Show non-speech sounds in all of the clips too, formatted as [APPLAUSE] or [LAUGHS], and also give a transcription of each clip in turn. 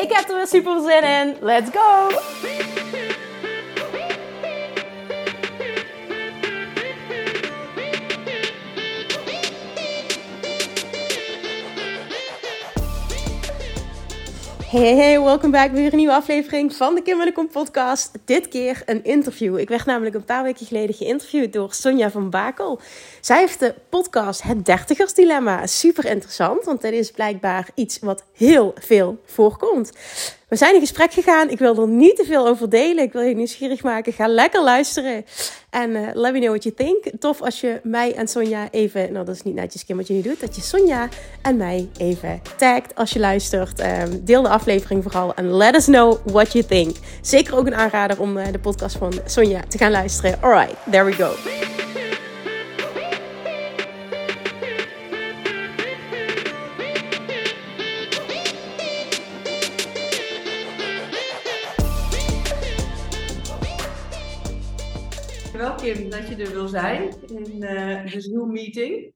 Ik heb er weer super zin in. Let's go! Hey, hey, welkom bij weer een nieuwe aflevering van de Kim Kom podcast. Dit keer een interview. Ik werd namelijk een paar weken geleden geïnterviewd door Sonja van Bakel. Zij heeft de podcast Het Dertigers Dilemma. Super interessant, want dat is blijkbaar iets wat heel veel voorkomt. We zijn in gesprek gegaan. Ik wil er niet te veel over delen. Ik wil je nieuwsgierig maken. Ga lekker luisteren. En uh, let me know what you think. Tof als je mij en Sonja even... Nou, dat is niet netjes, Kim, wat je nu doet. Dat je Sonja en mij even tagt als je luistert. Um, deel de aflevering vooral. En let us know what you think. Zeker ook een aanrader om uh, de podcast van Sonja te gaan luisteren. Alright, there we go. Kim, dat je er wil zijn in uh, de Zoom-meeting.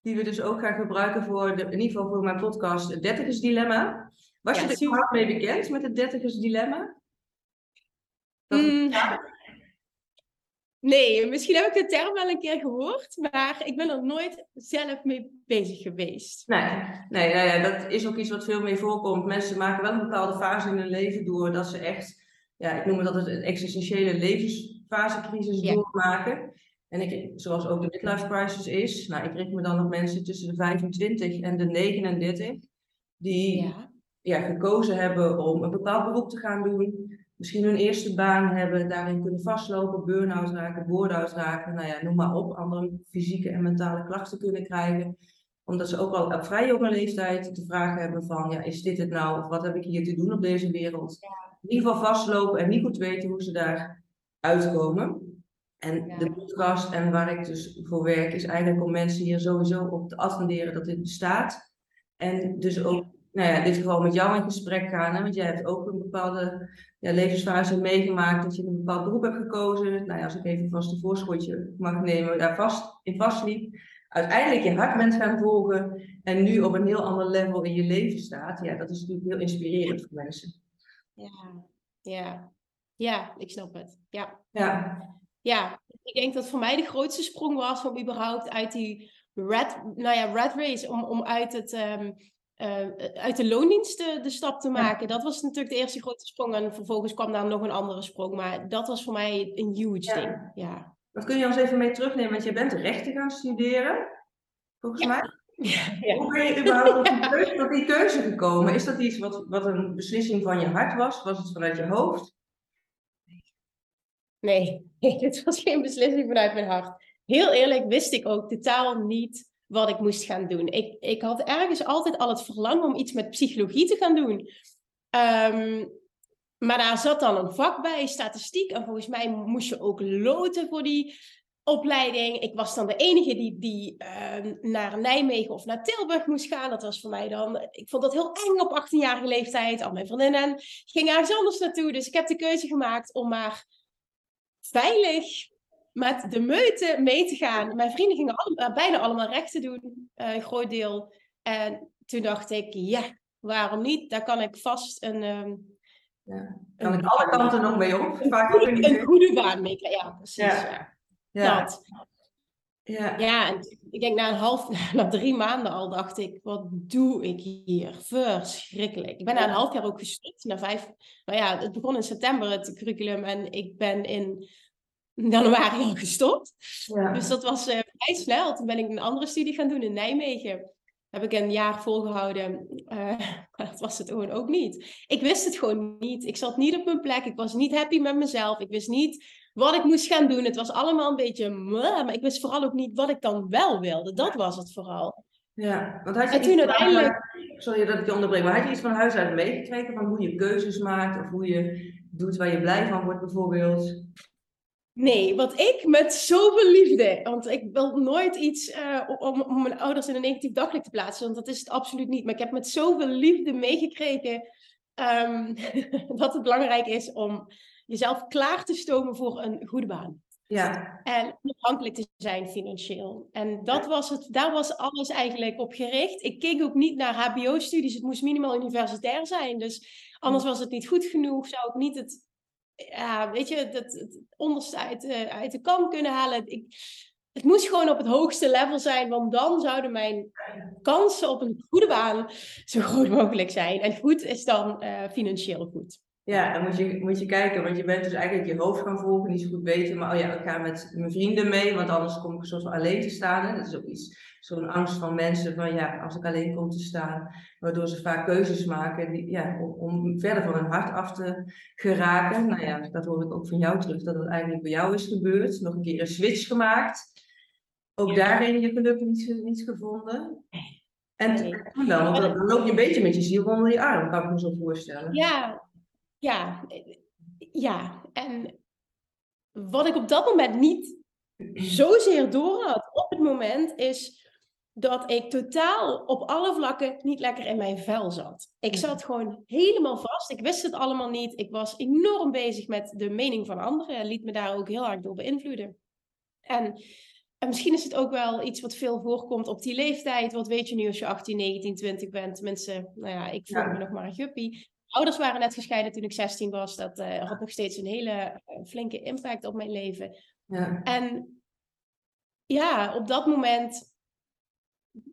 Die we dus ook gaan gebruiken voor, de, in ieder geval voor mijn podcast, het Dertigers Dilemma. Was je er super mee bekend met het Dertigers Dilemma? Mm, nee, misschien heb ik de term wel een keer gehoord, maar ik ben er nooit zelf mee bezig geweest. Nee, nee nou ja, dat is ook iets wat veel meer voorkomt. Mensen maken wel een bepaalde fase in hun leven door dat ze echt, ja, ik noem het altijd een existentiële levens fasecrisis doormaken. En ik, zoals ook de midlife crisis is, nou, ik richt me dan op mensen tussen de 25 en de 39, die ja. ja. gekozen hebben om een bepaald beroep te gaan doen, misschien hun eerste baan hebben, daarin kunnen vastlopen, burn-out raken, board-out raken, nou ja, noem maar op, andere fysieke en mentale klachten kunnen krijgen omdat ze ook al op vrij jonge leeftijd de vraag hebben van, ja, is dit het nou? Of wat heb ik hier te doen op deze wereld? In ieder geval vastlopen en niet goed weten hoe ze daar uitkomen. En de podcast en waar ik dus voor werk is eigenlijk om mensen hier sowieso op te attenderen dat dit bestaat. En dus ook, nou ja, in dit geval met jou in gesprek gaan, hè, want jij hebt ook een bepaalde ja, levensfase meegemaakt dat je een bepaald beroep hebt gekozen. Nou ja, als ik even vast een voorschotje mag nemen, daar vast in vastliep. Uiteindelijk je hart bent gaan volgen en nu op een heel ander level in je leven staat. Ja, dat is natuurlijk heel inspirerend voor mensen. Ja, ja. Ja, ik snap het. Ja. ja. Ja, ik denk dat voor mij de grootste sprong was om überhaupt uit die red, nou ja, red race, om, om uit, het, um, uh, uit de loondienst de, de, stap te maken. Dat was natuurlijk de eerste grote sprong en vervolgens kwam daar nog een andere sprong. Maar dat was voor mij een huge ding. Ja. Wat kun je ons even mee terugnemen? Want je bent rechten gaan studeren, volgens mij. Ja. Hoe ben je überhaupt tot die, keuze, tot die keuze gekomen? Is dat iets wat, wat een beslissing van je hart was? Was het vanuit je hoofd? [LAUGHS] Nee, dit was geen beslissing vanuit mijn hart. Heel eerlijk wist ik ook totaal niet wat ik moest gaan doen. Ik, ik had ergens altijd al het verlangen om iets met psychologie te gaan doen. Um, maar daar zat dan een vak bij, statistiek. En volgens mij moest je ook loten voor die opleiding. Ik was dan de enige die, die uh, naar Nijmegen of naar Tilburg moest gaan. Dat was voor mij dan... Ik vond dat heel eng op 18-jarige leeftijd. Al mijn vriendinnen gingen ergens anders naartoe. Dus ik heb de keuze gemaakt om maar veilig met de meute mee te gaan. Mijn vrienden gingen allemaal, bijna allemaal rechten doen, uh, een groot deel. En toen dacht ik, ja, waarom niet? Daar kan ik vast een... Um, ja. Kan ik alle kanten nog mee op? Vaak een, goede, een goede baan mee Ja, precies. Ja. Ja. Dat. Ja. ja, en ik denk na een half, [LAUGHS] na drie maanden al dacht ik, wat doe ik hier? Verschrikkelijk. Ik ben na een half jaar ook gestopt, na vijf, nou ja, het begon in september het curriculum en ik ben in januari [LAUGHS] al gestopt. Ja. Dus dat was uh, vrij snel. Toen ben ik een andere studie gaan doen in Nijmegen. Heb ik een jaar volgehouden. Uh, [LAUGHS] dat was het gewoon ook niet. Ik wist het gewoon niet. Ik zat niet op mijn plek. Ik was niet happy met mezelf. Ik wist niet wat ik moest gaan doen. Het was allemaal een beetje, maar ik wist vooral ook niet wat ik dan wel wilde. Dat was het vooral. Ja, want had je en toen uiteindelijk... Sorry dat ik je onderbreek, maar had je iets van huis uit meegekregen van hoe je keuzes maakt of hoe je doet waar je blij van wordt bijvoorbeeld? Nee, wat ik met zoveel liefde, want ik wil nooit iets uh, om, om, mijn ouders in een negatief daglicht te plaatsen, want dat is het absoluut niet. Maar ik heb met zoveel liefde meegekregen um, [LAUGHS] dat het belangrijk is om jezelf klaar te stomen voor een goede baan. Ja. En onafhankelijk te zijn financieel. En dat was het, daar was alles eigenlijk op gericht. Ik keek ook niet naar HBO-studies. Het moest minimaal universitair zijn. Dus anders was het niet goed genoeg. Zou ik niet het, ja, weet je, het, het onderste uit, de kam kunnen halen. Ik, het moest gewoon op het hoogste level zijn, want dan zouden mijn kansen op een goede baan zo groot mogelijk zijn. En goed is dan uh, financieel goed. Ja, dan moet je, moet je kijken, want je bent dus eigenlijk je hoofd gaan volgen, niet zo goed weten. Maar oh ja, ik ga met mijn vrienden mee, want anders kom ik soms alleen te staan. Hè. Dat is ook iets, zo'n angst van mensen van ja, als ik alleen kom te staan. Waardoor ze vaak keuzes maken die, ja, om, om verder van hun hart af te geraken. Nou ja, dat hoor ik ook van jou terug, dat het eigenlijk bij jou is gebeurd. Nog een keer een switch gemaakt. Ook daarin je geluk niet, niet gevonden. En toen dan, want dan loop je een beetje met je ziel onder je arm, kan ik me zo voorstellen. Ja, ja, ja. En wat ik op dat moment niet zozeer door had op het moment is dat ik totaal op alle vlakken niet lekker in mijn vel zat. Ik zat gewoon helemaal vast. Ik wist het allemaal niet. Ik was enorm bezig met de mening van anderen en liet me daar ook heel erg door beïnvloeden. En, en misschien is het ook wel iets wat veel voorkomt op die leeftijd. Wat weet je nu als je 18, 19, 20 bent? Tenminste, nou ja, ik voel me nog maar een guppy ouders waren net gescheiden toen ik 16 was. Dat uh, had nog steeds een hele uh, flinke impact op mijn leven. Ja. En ja, op dat moment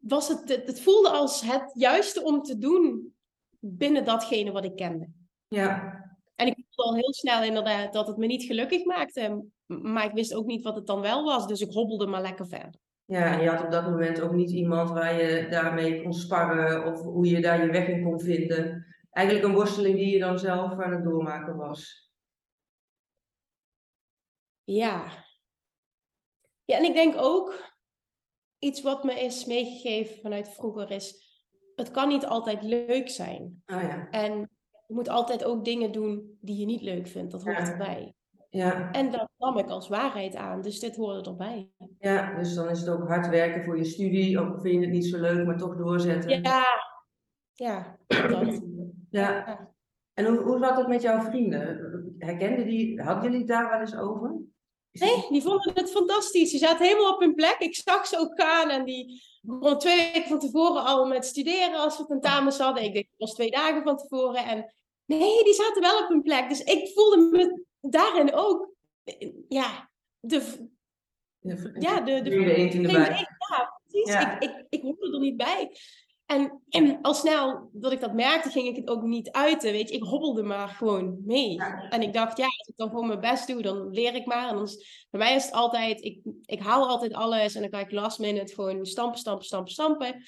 was het, het, voelde als het juiste om te doen binnen datgene wat ik kende. Ja. En ik voelde al heel snel inderdaad dat het me niet gelukkig maakte. Maar ik wist ook niet wat het dan wel was. Dus ik hobbelde maar lekker verder. Ja, en je had op dat moment ook niet iemand waar je daarmee kon sparren of hoe je daar je weg in kon vinden eigenlijk een worsteling die je dan zelf aan het doormaken was. Ja. Ja, en ik denk ook iets wat me is meegegeven vanuit vroeger is, het kan niet altijd leuk zijn. Oh ja. En je moet altijd ook dingen doen die je niet leuk vindt. Dat hoort erbij. Ja. En dat nam ik als waarheid aan, dus dit hoorde erbij. Ja, dus dan is het ook hard werken voor je studie, ook vind je het niet zo leuk, maar toch doorzetten. Ja, ja, dat. Ja. En hoe, hoe zat het met jouw vrienden? Herkenden die, hadden jullie het daar wel eens over? Nee, die vonden het fantastisch. Die zaten helemaal op hun plek. Ik zag ze ook gaan en die begon twee weken van tevoren al met studeren als we tentamens hadden. Ik denk, het was twee dagen van tevoren. En nee, die zaten wel op hun plek. Dus ik voelde me daarin ook, ja, de... Ja, de... de, de, de, de ja, precies. Ik, ik, ik hoorde er niet bij. En, en [CLEARS THROAT] al snel dat ik dat merkte, ging ik het ook niet uiten. Weet je, ik hobbelde maar gewoon mee. En ik dacht, ja, als ik dan gewoon mijn best doe, dan leer ik maar. En dan bij mij is het altijd, ik, ik haal altijd alles en dan kan ik last minute gewoon stampen, stampen, stampen, stampen.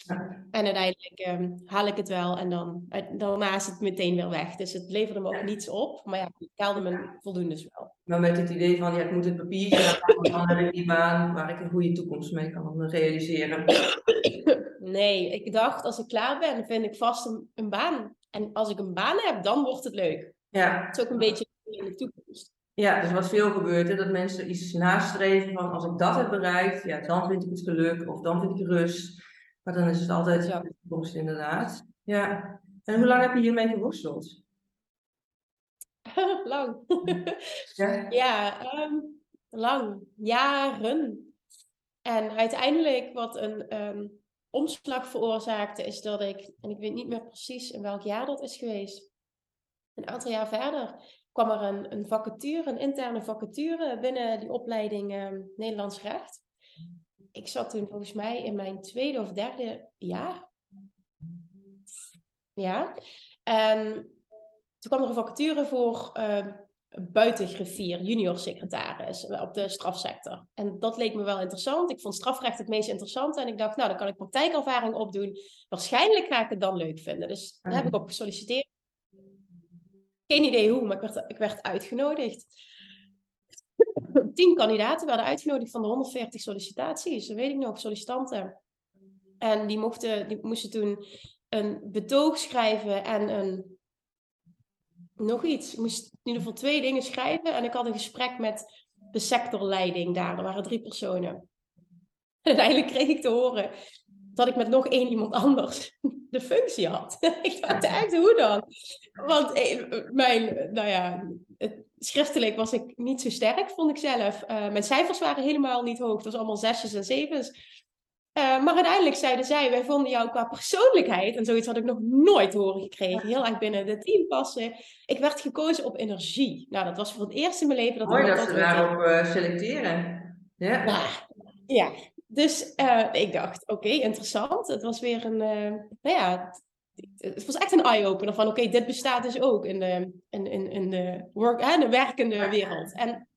En uiteindelijk ehm, haal ik het wel en dan, daarna is het meteen weer weg. Dus het leverde me ook niets op. Maar ja, ik haalde me voldoende wel. Maar met het idee van, ja, ik moet het papiertje halen, dan heb ik die baan waar ik een goede toekomst mee kan realiseren. [COUGHS] Nee, ik dacht als ik klaar ben, vind ik vast een, een baan. En als ik een baan heb, dan wordt het leuk. Ja. Het is ook een beetje in de toekomst. Ja, dus wat veel gebeurt, hè, dat mensen iets nastreven van als ik dat heb bereikt, ja, dan vind ik het geluk of dan vind ik rust. Maar dan is het altijd ja. de toekomst inderdaad. Ja. En hoe lang heb je hiermee geworsteld? [LAUGHS] lang. [LAUGHS] ja, ja um, lang. Jaren. En uiteindelijk wat een um, omslag veroorzaakte, is dat ik, en ik weet niet meer precies in welk jaar dat is geweest, een aantal jaar verder kwam er een, een vacature, een interne vacature binnen die opleiding uh, Nederlands recht. Ik zat toen volgens mij in mijn tweede of derde jaar. Ja. En toen kwam er een vacature voor uh, buitengriffier, junior secretaris op de strafsector. En dat leek me wel interessant. Ik vond strafrecht het meest interessante. En ik dacht, nou, dan kan ik praktijkervaring opdoen. Waarschijnlijk ga ik het dan leuk vinden. Dus daar heb ik op gesolliciteerd. Geen idee hoe, maar ik werd, ik werd uitgenodigd. Tien kandidaten werden uitgenodigd van de 140 sollicitaties. Dat weet ik nog, sollicitanten. En die, mochten, die moesten toen een betoog schrijven en een, nog iets. Moest in ieder geval twee dingen schrijven. En ik had een gesprek met de sectorleiding daar. Er waren drie personen. [LAUGHS] En uiteindelijk kreeg ik te horen dat ik met nog één iemand anders [LAUGHS] de functie had. [LAUGHS] ik dacht echt, hoe dan? Want eh, mijn, nou ja, schriftelijk was ik niet zo sterk, vond ik zelf. Uh, mijn cijfers waren helemaal niet hoog. Het was allemaal zesjes en zevens. Uh, maar uiteindelijk zeiden zij, wij vonden jou qua persoonlijkheid, en zoiets had ik nog nooit horen gekregen, heel erg binnen het team passen. Ik werd gekozen op energie. Nou, dat was voor het eerst in mijn leven dat Mooi dat, ze daarop uh, selecteren. Ja. Nou, ja, dus uh, ik dacht, oké, okay, interessant. Het was weer een, nou ja, het was echt een eye-opener van, oké, okay, dit bestaat dus ook in de, in, in, in de, work, hè, de werkende wereld. En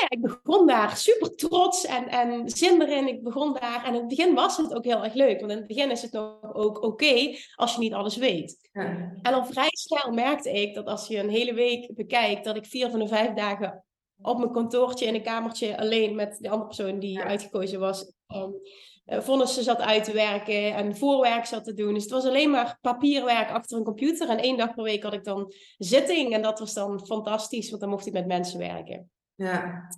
ja, ik begon daar super trots en, en zin erin. Ik begon daar. En in het begin was het ook heel erg leuk. Want in het begin is het nog ook oké als je niet alles weet. Ja. En al vrij snel merkte ik dat als je een hele week bekijkt, dat ik vier van de vijf dagen op mijn kantoortje in een kamertje alleen met de andere persoon die ja. uitgekozen was. Um, vonnissen zat uit te werken en voorwerk zat te doen. Dus het was alleen maar papierwerk achter een computer. En één dag per week had ik dan zitting. En dat was dan fantastisch, want dan mocht ik met mensen werken. Ja.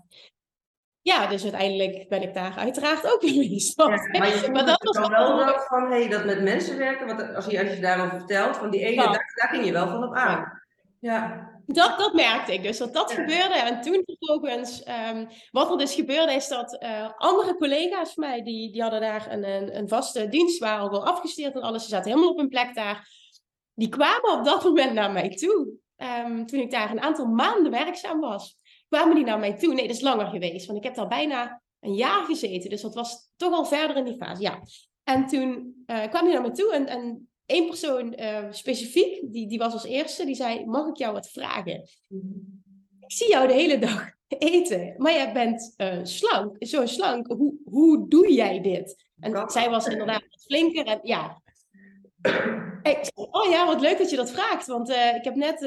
Ja, dus uiteindelijk ben ik daar uiteraard ook weer mee Ja, maar, je [LAUGHS] maar dat was wel dat van hey, dat met mensen werken, want als je, als je daarover vertelt, van die ene ja. dag, daar ging je wel van op aan. Ja. Dat, dat merkte ik dus, dat dat gebeurde. En toen vervolgens, um, wat er dus gebeurde, is dat uh, andere collega's van mij, die, die hadden daar een, een, een vaste dienst, waren al wel afgestudeerd en alles, ze zaten helemaal op hun plek daar. Die kwamen op dat [LAUGHS] moment naar mij toe, um, toen ik daar een aantal maanden werkzaam was kwamen die naar mij toe? Nee, dat is langer geweest, want ik heb daar bijna een jaar gezeten. Dus dat was toch al verder in die fase, ja. En toen uh, kwam die naar mij toe en, en één persoon uh, specifiek, die, die was als eerste, die zei, mag ik jou wat vragen? Ik zie jou de hele dag [LAUGHS] eten, maar jij bent uh, slank, zo slank. Hoe, hoe doe jij dit? En zij was inderdaad wat flinker en ja... [COUGHS] Ik zei, oh ja, wat leuk dat je dat vraagt, want ik heb net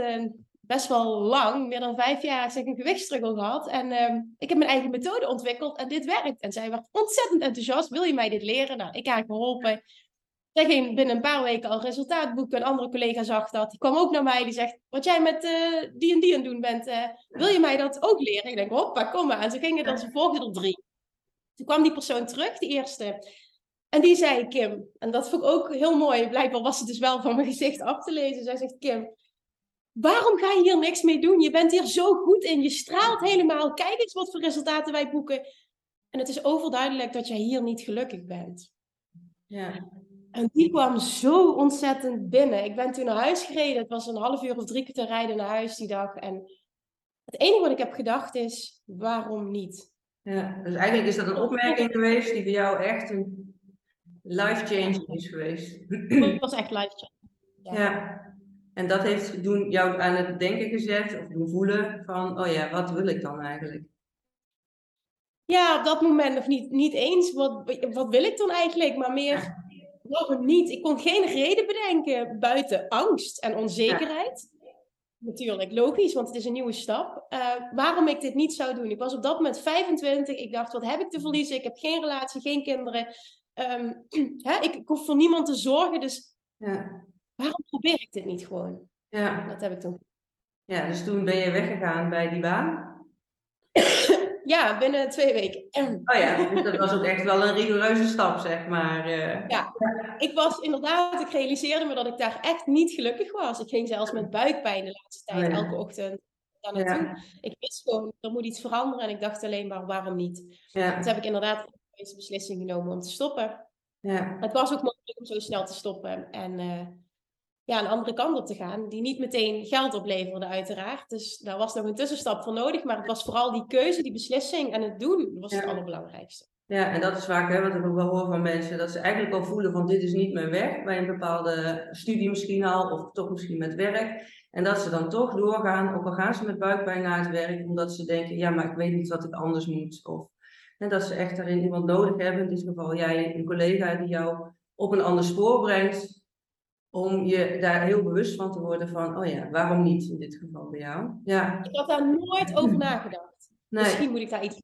best wel lang, meer dan vijf jaar, zeg, een gewichtsstruggle gehad. En uh, ik heb mijn eigen methode ontwikkeld en dit werkt. En zij werd ontzettend enthousiast. Wil je mij dit leren? Nou, ik haar geholpen. Zij ging binnen een paar weken al resultaat boeken. Een andere collega zag dat. Die kwam ook naar mij. Die zegt, wat jij met uh, die en die aan doen bent, uh, wil je mij dat ook leren? Ik denk, hoppa, kom maar. En ze gingen dan, ze volgden er drie. Toen kwam die persoon terug, de eerste. En die zei, Kim, en dat vond ik ook heel mooi. Blijkbaar was het dus wel van mijn gezicht af te lezen. Zij zegt, Kim, Waarom ga je hier niks mee doen? Je bent hier zo goed in. Je straalt helemaal. Kijk eens wat voor resultaten wij boeken. En het is overduidelijk dat jij hier niet gelukkig bent. Ja. En die kwam zo ontzettend binnen. Ik ben toen naar huis gereden. Het was een half uur of drie kwartier rijden naar huis die dag. En het enige wat ik heb gedacht is, waarom niet? Ja, dus eigenlijk is dat een opmerking geweest die voor jou echt een life-changing is geweest. Het was echt life-changing. Ja. ja. En dat heeft doen jou aan het denken gezet of doen voelen van, oh ja, wat wil ik dan eigenlijk? Ja, op dat moment nog niet, niet eens, wat, wat wil ik dan eigenlijk? Maar meer, waarom niet? Ik kon geen reden bedenken buiten angst en onzekerheid. Natuurlijk, logisch, want het is een nieuwe stap. Uh, waarom ik dit niet zou doen? Ik was op dat moment 25. Ik dacht, wat heb ik te verliezen? Ik heb geen relatie, geen kinderen. Um, [CLEARS THROAT] hè? Ik, ik, hoef voor niemand te zorgen. Dus ja waarom probeer ik dit niet gewoon? Ja. Dat heb ik toen. Ja, dus toen ben je weggegaan bij die baan? [COUGHS] ja, binnen twee weken. [COUGHS] Oh ja, dus dat was ook echt wel een rigoureuze stap, zeg maar. Uh... Ja, ik was inderdaad, ik realiseerde me dat ik daar echt niet gelukkig was. Ik ging zelfs met buikpijn de laatste tijd, elke ochtend daar naartoe. Ja. Ik wist gewoon, er moet iets veranderen en ik dacht alleen maar, waarom niet? Ja. Dus heb ik inderdaad de beslissing genomen om te stoppen. Ja. Het was ook mogelijk om zo snel te stoppen. En uh, ja, een andere kant op te gaan, die niet meteen geld opleverde uiteraard. Dus daar was nog een tussenstap voor nodig, maar het was vooral die keuze, die beslissing en het doen, was het allerbelangrijkste. Ja, en dat is vaak hè, wat ik ook wel hoor van mensen, dat ze eigenlijk al voelen van dit is niet mijn weg, bij een bepaalde studie misschien al, of toch misschien met werk. En dat ze dan toch doorgaan, ook al gaan ze met buikpijn naar het werk, omdat ze denken, ja, maar ik weet niet wat ik anders moet. Of en dat ze echt daarin iemand nodig hebben, in dit geval jij, een collega die jou op een ander spoor brengt, om je daar heel bewust van te worden van, oh ja, waarom niet in dit geval bij jou? Ja. Ik had daar nooit over nagedacht. Misschien moet ik daar iets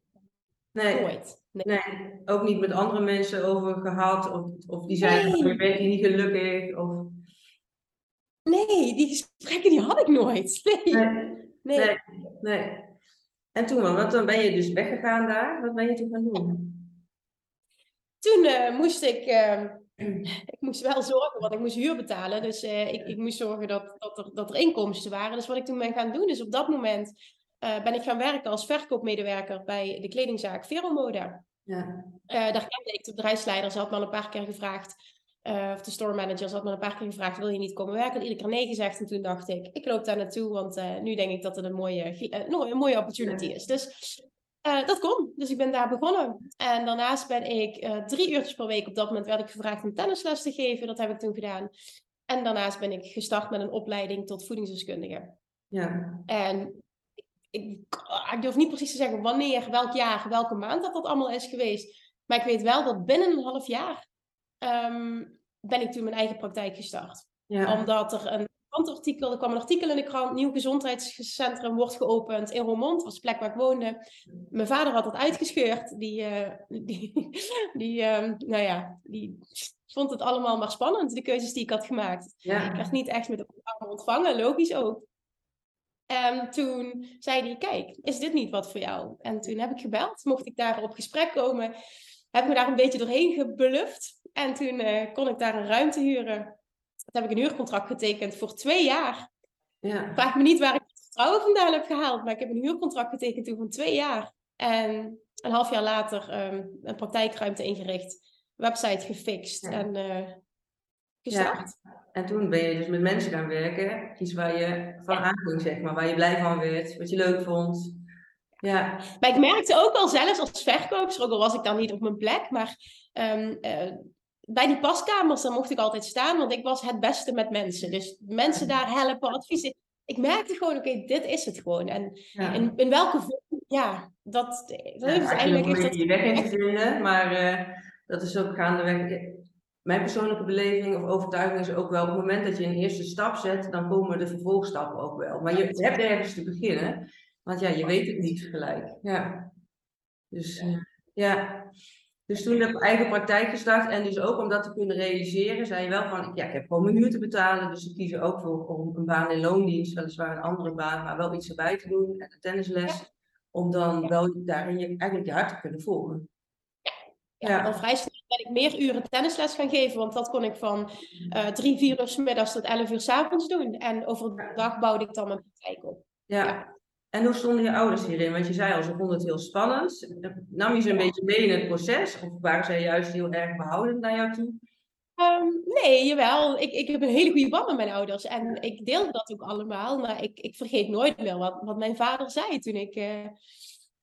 Nee. Nooit. Nee. nee. ook niet met andere mensen over gehad. Of, of die zeiden, Nee. je bent hier niet gelukkig. Of... Nee, die gesprekken die had ik nooit. [LAUGHS] Nee. Nee. Nee. En toen, want dan ben je dus weggegaan daar. Wat ben je toen gaan doen? Toen eh, moest ik, eh, [CLEARS THROAT] ik moest wel zorgen, want ik moest huur betalen. Dus eh, ik, ik moest zorgen dat, dat, er, dat er inkomsten waren. Dus wat ik toen ben gaan doen, is op dat moment eh, ben ik gaan werken als verkoopmedewerker bij de kledingzaak Veromoda. Ja. Eh, daar kende ik de bedrijfsleider, ze had me al een paar keer gevraagd. of de store manager, had me een paar keer gevraagd, wil je niet komen werken? En iedere keer nee gezegd. En toen dacht ik, ik loop daar naartoe, want nu denk ik dat het een mooie, een mooie opportunity is. Dus eh, dat kon. Dus ik ben daar begonnen. En daarnaast ben ik eh, drie uurtjes per week, op dat moment werd ik gevraagd om tennisles te geven. Dat heb ik toen gedaan. En daarnaast ben ik gestart met een opleiding tot voedingsdeskundige. Ja. En ik, ik durf niet precies te zeggen wanneer, welk jaar, welke maand dat dat allemaal is geweest. Maar ik weet wel dat binnen een half jaar ehm, ben ik toen mijn eigen praktijk gestart. Ja. Omdat er een krantartikel, er kwam een artikel in de krant, nieuw gezondheidscentrum wordt geopend in Roermond, was de plek waar ik woonde. Mijn vader had het uitgescheurd. Die, eh, die, [LAUGHS] die, ehm, nou ja, die vond het allemaal maar spannend, de keuzes die ik had gemaakt. Ik werd niet echt met armen ontvangen, logisch ook. En toen zei hij, kijk, is dit niet wat voor jou? En toen heb ik gebeld, mocht ik daar op gesprek komen. Heb ik me daar een beetje doorheen gebluft. En toen eh, kon ik daar een ruimte huren. Toen heb ik een huurcontract getekend voor twee jaar. Ja. Vraag me niet waar ik het vertrouwen vandaan heb gehaald. Maar ik heb een huurcontract getekend toen van twee jaar. En een half jaar later ehm, een praktijkruimte ingericht. Website gefixt Ja. en eh, gestart. En toen ben je dus met mensen gaan werken. Iets waar je van aanging, zeg maar. Waar je blij van werd. Wat je leuk vond. Ja. Maar ik merkte ook wel zelfs als verkoopster, ook al was ik dan niet op mijn plek, maar ehm, eh, bij die paskamers, dan mocht ik altijd staan, want ik was het beste met mensen. Dus mensen daar helpen, adviseren. Ik merkte gewoon, oké, dit is het gewoon. En ja. in, in welke vorm, ja, dat, dat Ja, uiteindelijk heeft een dat... je weg in te vinden, maar eh, dat is ook gaandeweg. Mijn persoonlijke beleving of overtuiging is ook wel op het moment dat je een eerste stap zet, dan komen de vervolgstappen ook wel. Maar je hebt ergens te beginnen, want ja, je weet het niet gelijk. Ja. Dus ja. Dus toen heb ik eigen praktijk gestart en dus ook om dat te kunnen realiseren, zei je wel van, ja, ik heb gewoon mijn huur te betalen, dus ik kies er ook voor om een baan in loondienst, weliswaar een andere baan, maar wel iets erbij te doen en een tennisles, om dan Ja. wel daarin je, eigenlijk je hart te kunnen volgen. Ja, Ja. al vrij snel ben ik meer uren tennisles gaan geven, want dat kon ik van eh, drie, vier uur 's middags tot elf uur 's avonds doen. En overdag bouwde ik dan mijn praktijk op. Ja. En hoe stonden je ouders hierin? Want je zei al, ze vonden het heel spannend. Nam je ze een beetje mee in het proces? Of waren zij juist heel erg behoudend naar jou toe? Ehm, nee, jawel. Ik, ik heb een hele goede band met mijn ouders. En ik deelde dat ook allemaal. Maar ik, ik vergeet nooit meer wat, wat mijn vader zei toen ik, eh,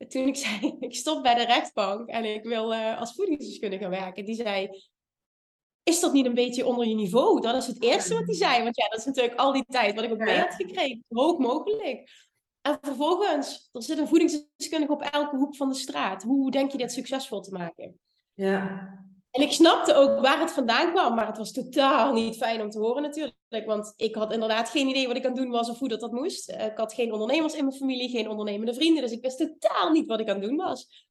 toen ik [LAUGHS] zei... Ik stop bij de rechtbank en ik wil eh, als voedingsdeskundige gaan werken. Die zei... Is dat niet een beetje onder je niveau? Dat is het eerste wat hij zei. Want ja, dat is natuurlijk al die tijd wat ik ook mee had gekregen. Zo hoog mogelijk. En vervolgens, er zit een voedingsdeskundige op elke hoek van de straat. Hoe denk je dit succesvol te maken? Ja. En ik snapte ook waar het vandaan kwam, maar het was totaal niet fijn om te horen natuurlijk. Want ik had inderdaad geen idee wat ik aan het doen was of hoe dat, dat moest. Eh, Ik had geen ondernemers in mijn familie, geen ondernemende vrienden, dus ik wist totaal niet wat ik aan het doen was.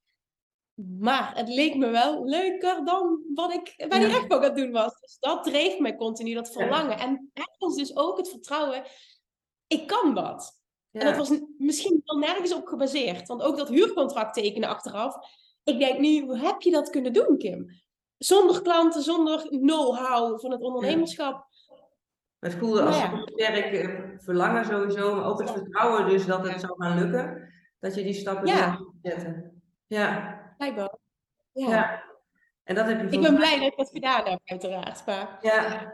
Maar het leek me wel leuker dan wat ik bij die Ja. rechtbank aan het doen was. Dus dat dreef mij continu, dat Ja. verlangen. En ergens dus ook het vertrouwen, ik kan dat. En dat was misschien wel nergens op gebaseerd. Want ook dat huurcontract tekenen achteraf. Ik denk nu, hoe heb je dat kunnen doen, Kim? Zonder klanten, zonder know-how van het ondernemerschap. Het voelde als een sterk eh, verlangen sowieso, maar ook het vertrouwen dus dat het zou gaan lukken. Dat je die stappen Ja. zetten. Ja. Blijkbaar. Ja. ja. En dat heb je Ik ben blij dat ik dat gedaan heb, uiteraard. Maar Ja.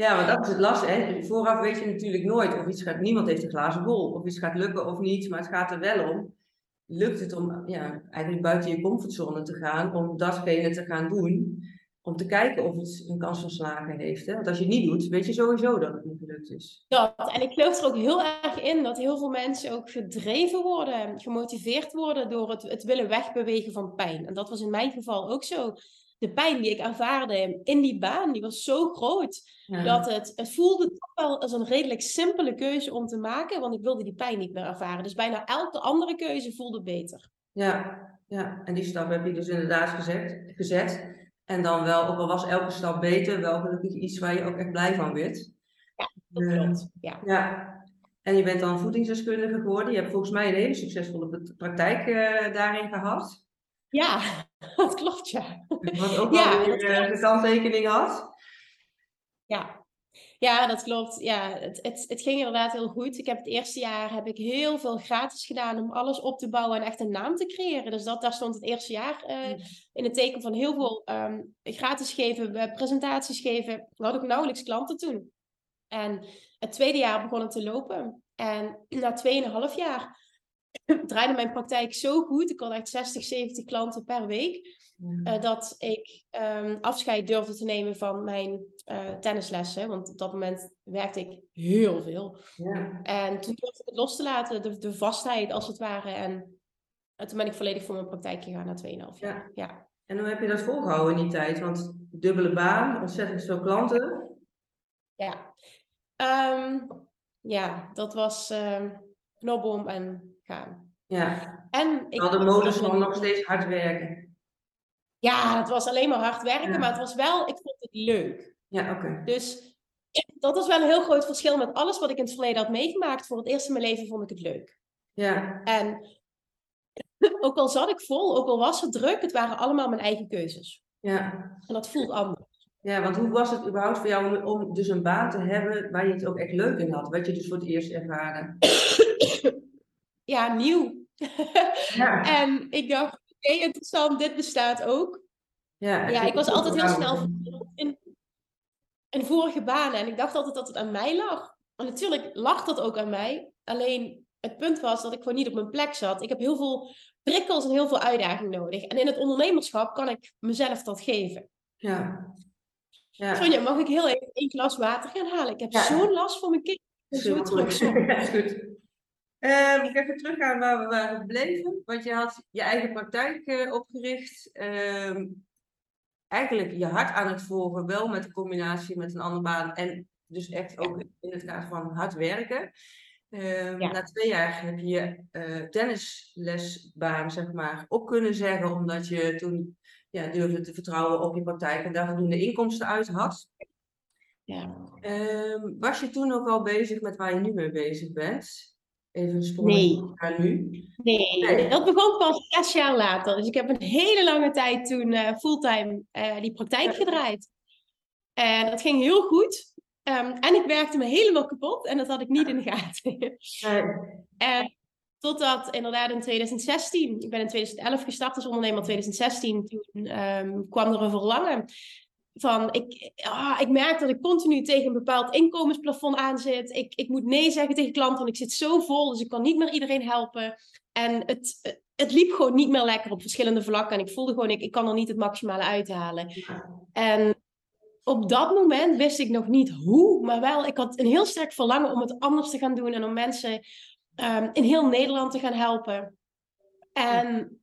Ja, maar dat is het lastige. Hè? Vooraf weet je natuurlijk nooit of iets gaat. Niemand heeft een glazen bol. Of iets gaat lukken of niet. Maar het gaat er wel om. Lukt het om ja, eigenlijk buiten je comfortzone te gaan. Om datgene te gaan doen. Om te kijken of het een kans van slagen heeft. Hè? Want als je het niet doet, weet je sowieso dat het niet gelukt is. dat. En ik geloof er ook heel erg in dat heel veel mensen ook gedreven worden, gemotiveerd worden door het, het willen wegbewegen van pijn. En dat was in mijn geval ook zo. De pijn die ik ervaarde in die baan, die was zo groot. Ja. Dat het, het voelde toch wel als een redelijk simpele keuze om te maken, want ik wilde die pijn niet meer ervaren. Dus bijna elke andere keuze voelde beter. Ja, ja. en die stap heb je dus inderdaad gezet. gezet. En dan wel, ook al was elke stap beter, wel gelukkig iets waar je ook echt blij van werd. Ja, dat klopt. Ja. ja. En je bent dan voedingsdeskundige geworden. Je hebt volgens mij een hele succesvolle praktijk uh, daarin gehad. Ja, [LAUGHS] dat klopt, ja. Wat ook ja, weer de kanttekening had. Ja, ja, dat klopt. Ja, het, het, het ging inderdaad heel goed. Ik heb het eerste jaar heb ik heel veel gratis gedaan om alles op te bouwen en echt een naam te creëren. Dus dat, daar stond het eerste jaar uh, in het teken van heel veel um, gratis geven, presentaties geven. had ik nauwelijks klanten toen. En het tweede jaar begon het te lopen. En na 2,5 jaar [LAUGHS] draaide mijn praktijk zo goed. Ik had echt 60, 70 klanten per week. Uh, dat ik um, afscheid durfde te nemen van mijn uh, tennislessen. Want op dat moment werkte ik heel veel. Ja. En toen durfde ik het los te laten, de, de vastheid als het ware. En, en toen ben ik volledig voor mijn praktijk gegaan na 2,5 jaar. Ja. ja. En hoe heb je dat volgehouden in die tijd? Want dubbele baan, ontzettend veel klanten. Ja, um, ja dat was um, knobbom en gaan. Ja. En ik had de modus van nog steeds hard werken. Ja, het was alleen maar hard werken, maar het was wel, ik vond het leuk. Ja, oké. Dus dat is wel een heel groot verschil met alles wat ik in het verleden had meegemaakt. Voor het eerst in mijn leven vond ik het leuk. Ja. En [LAUGHS] ook al zat ik vol, ook al was het druk, het waren allemaal mijn eigen keuzes. Ja. En dat voelt anders. Ja, want hoe was het überhaupt voor jou om, om dus een baan te hebben waar je het ook echt leuk in had? Wat je dus voor het eerst ervaren? [COUGHS] ja, nieuw. Ja. [LAUGHS] en ik dacht, oké, interessant, dit bestaat ook. Ja, ja ik was altijd heel snel in, in vorige banen en ik dacht altijd dat het aan mij lag. En natuurlijk lag dat ook aan mij. Alleen het punt was dat ik gewoon niet op mijn plek zat. Ik heb heel veel prikkels en heel veel uitdaging nodig. En in het ondernemerschap kan ik mezelf dat geven. Ja. ja. Sonja, mag ik heel even één glas water gaan halen? Ik heb zo'n last voor mijn kind. Zo terug. [LAUGHS] Ja, is goed. Uh, ik even teruggaan waar we waren gebleven. Want je had je eigen praktijk uh, opgericht. Uh, eigenlijk je hart aan het volgen, wel met de combinatie met een andere baan. En dus echt ook in het kader van hard werken. Ehm, na twee jaar heb je je uh, tennislesbaan, zeg maar, op kunnen zeggen. Omdat je toen ja, durfde te vertrouwen op je praktijk en daar voldoende inkomsten uit had. Ja. Ehm, was je toen ook al bezig met waar je nu mee bezig bent? Even een sprong nee. naar nu. Nee. dat begon pas zes jaar later. Dus ik heb een hele lange tijd toen uh, fulltime uh, die praktijk gedraaid. En dat ging heel goed. Um, en ik werkte me helemaal kapot en dat had ik niet in de gaten. [LAUGHS] en totdat inderdaad in 2016, ik ben in 2011 gestart als ondernemer, in 2016, toen um, kwam er een verlangen van ik, ah, ik merk dat ik continu tegen een bepaald inkomensplafond aan zit. Ik, ik moet nee zeggen tegen klanten, want ik zit zo vol, dus ik kan niet meer iedereen helpen. En het, het liep gewoon niet meer lekker op verschillende vlakken. En ik voelde gewoon, ik, ik kan er niet het maximale uithalen. En op dat moment wist ik nog niet hoe, maar wel, ik had een heel sterk verlangen om het anders te gaan doen en om mensen um, in heel Nederland te gaan helpen. En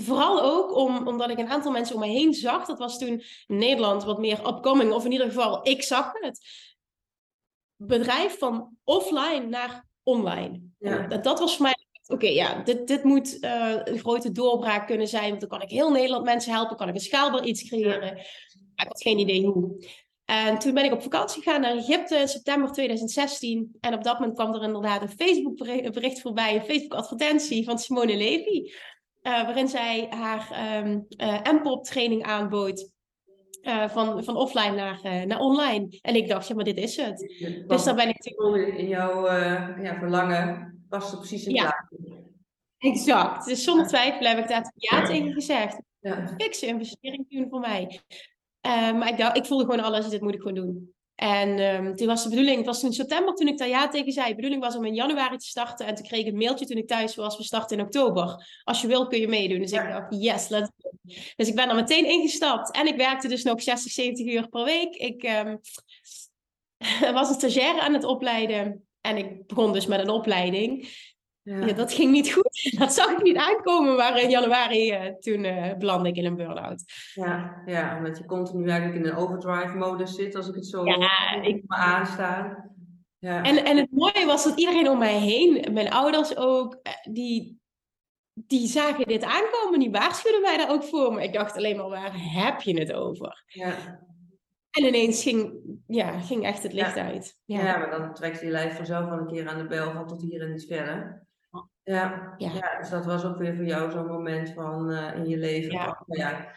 Vooral ook om, omdat ik een aantal mensen om me heen zag. Dat was toen in Nederland wat meer upcoming. Of in ieder geval, ik zag het. Bedrijf van offline naar online. Ja. Dat, dat was voor mij... Oké, ja, dit, dit moet uh, een grote doorbraak kunnen zijn. Want dan kan ik heel Nederland mensen helpen. Kan ik een schaalbaar iets creëren. Maar ik had geen idee hoe. En toen ben ik op vakantie gegaan naar Egypte in september 2016. En op dat moment kwam er inderdaad een Facebook bericht voorbij. Een Facebook advertentie van Simone Levy. Eh, waarin zij haar um, M-pop training aanbood. Uh, van, van offline naar, naar online. En ik dacht, ja, maar dit is het. dus daar ben ik... In jouw ja, verlangen was er precies in ja. plaats. Exact. Dus zonder twijfel heb ik daar ja tegen gezegd. Ja. Een fikse investering doen voor mij. maar ik, dacht, ik voelde gewoon alles, dit moet ik gewoon doen. En um, toen was de bedoeling, het was toen september toen ik daar ja tegen zei. De bedoeling was om in januari te starten. En toen kreeg ik een mailtje toen ik thuis was. We starten in oktober. Als je wil kun je meedoen. Dus ik dacht, yes, let's go. Dus ik ben er meteen ingestapt. En ik werkte dus nog 60, 70 uur per week. Ik um, [LAUGHS] was een stagiaire aan het opleiden. En ik begon dus met een opleiding. Ja. dat ging niet goed. [LAUGHS] Dat zag ik niet aankomen, maar in januari uh, toen uh, belandde ik in een burn-out. Ja, ja, omdat je continu eigenlijk in een overdrive-modus zit, als ik het zo ja, ik... me aanstaan. Ja. En, en het mooie was dat iedereen om mij heen, mijn ouders ook, eh, die, die zagen dit aankomen, die waarschuwden mij daar ook voor. Maar ik dacht alleen maar, waar heb je het over? Ja. En ineens ging, ja, ging echt het licht uit. Ja. ja. maar dan trekt je lijf vanzelf al een keer aan de bel van tot hier en niet verder. Ja, ja. ja dus dat was ook weer voor jou zo'n moment van uh, in je leven. Ja. Van, ja,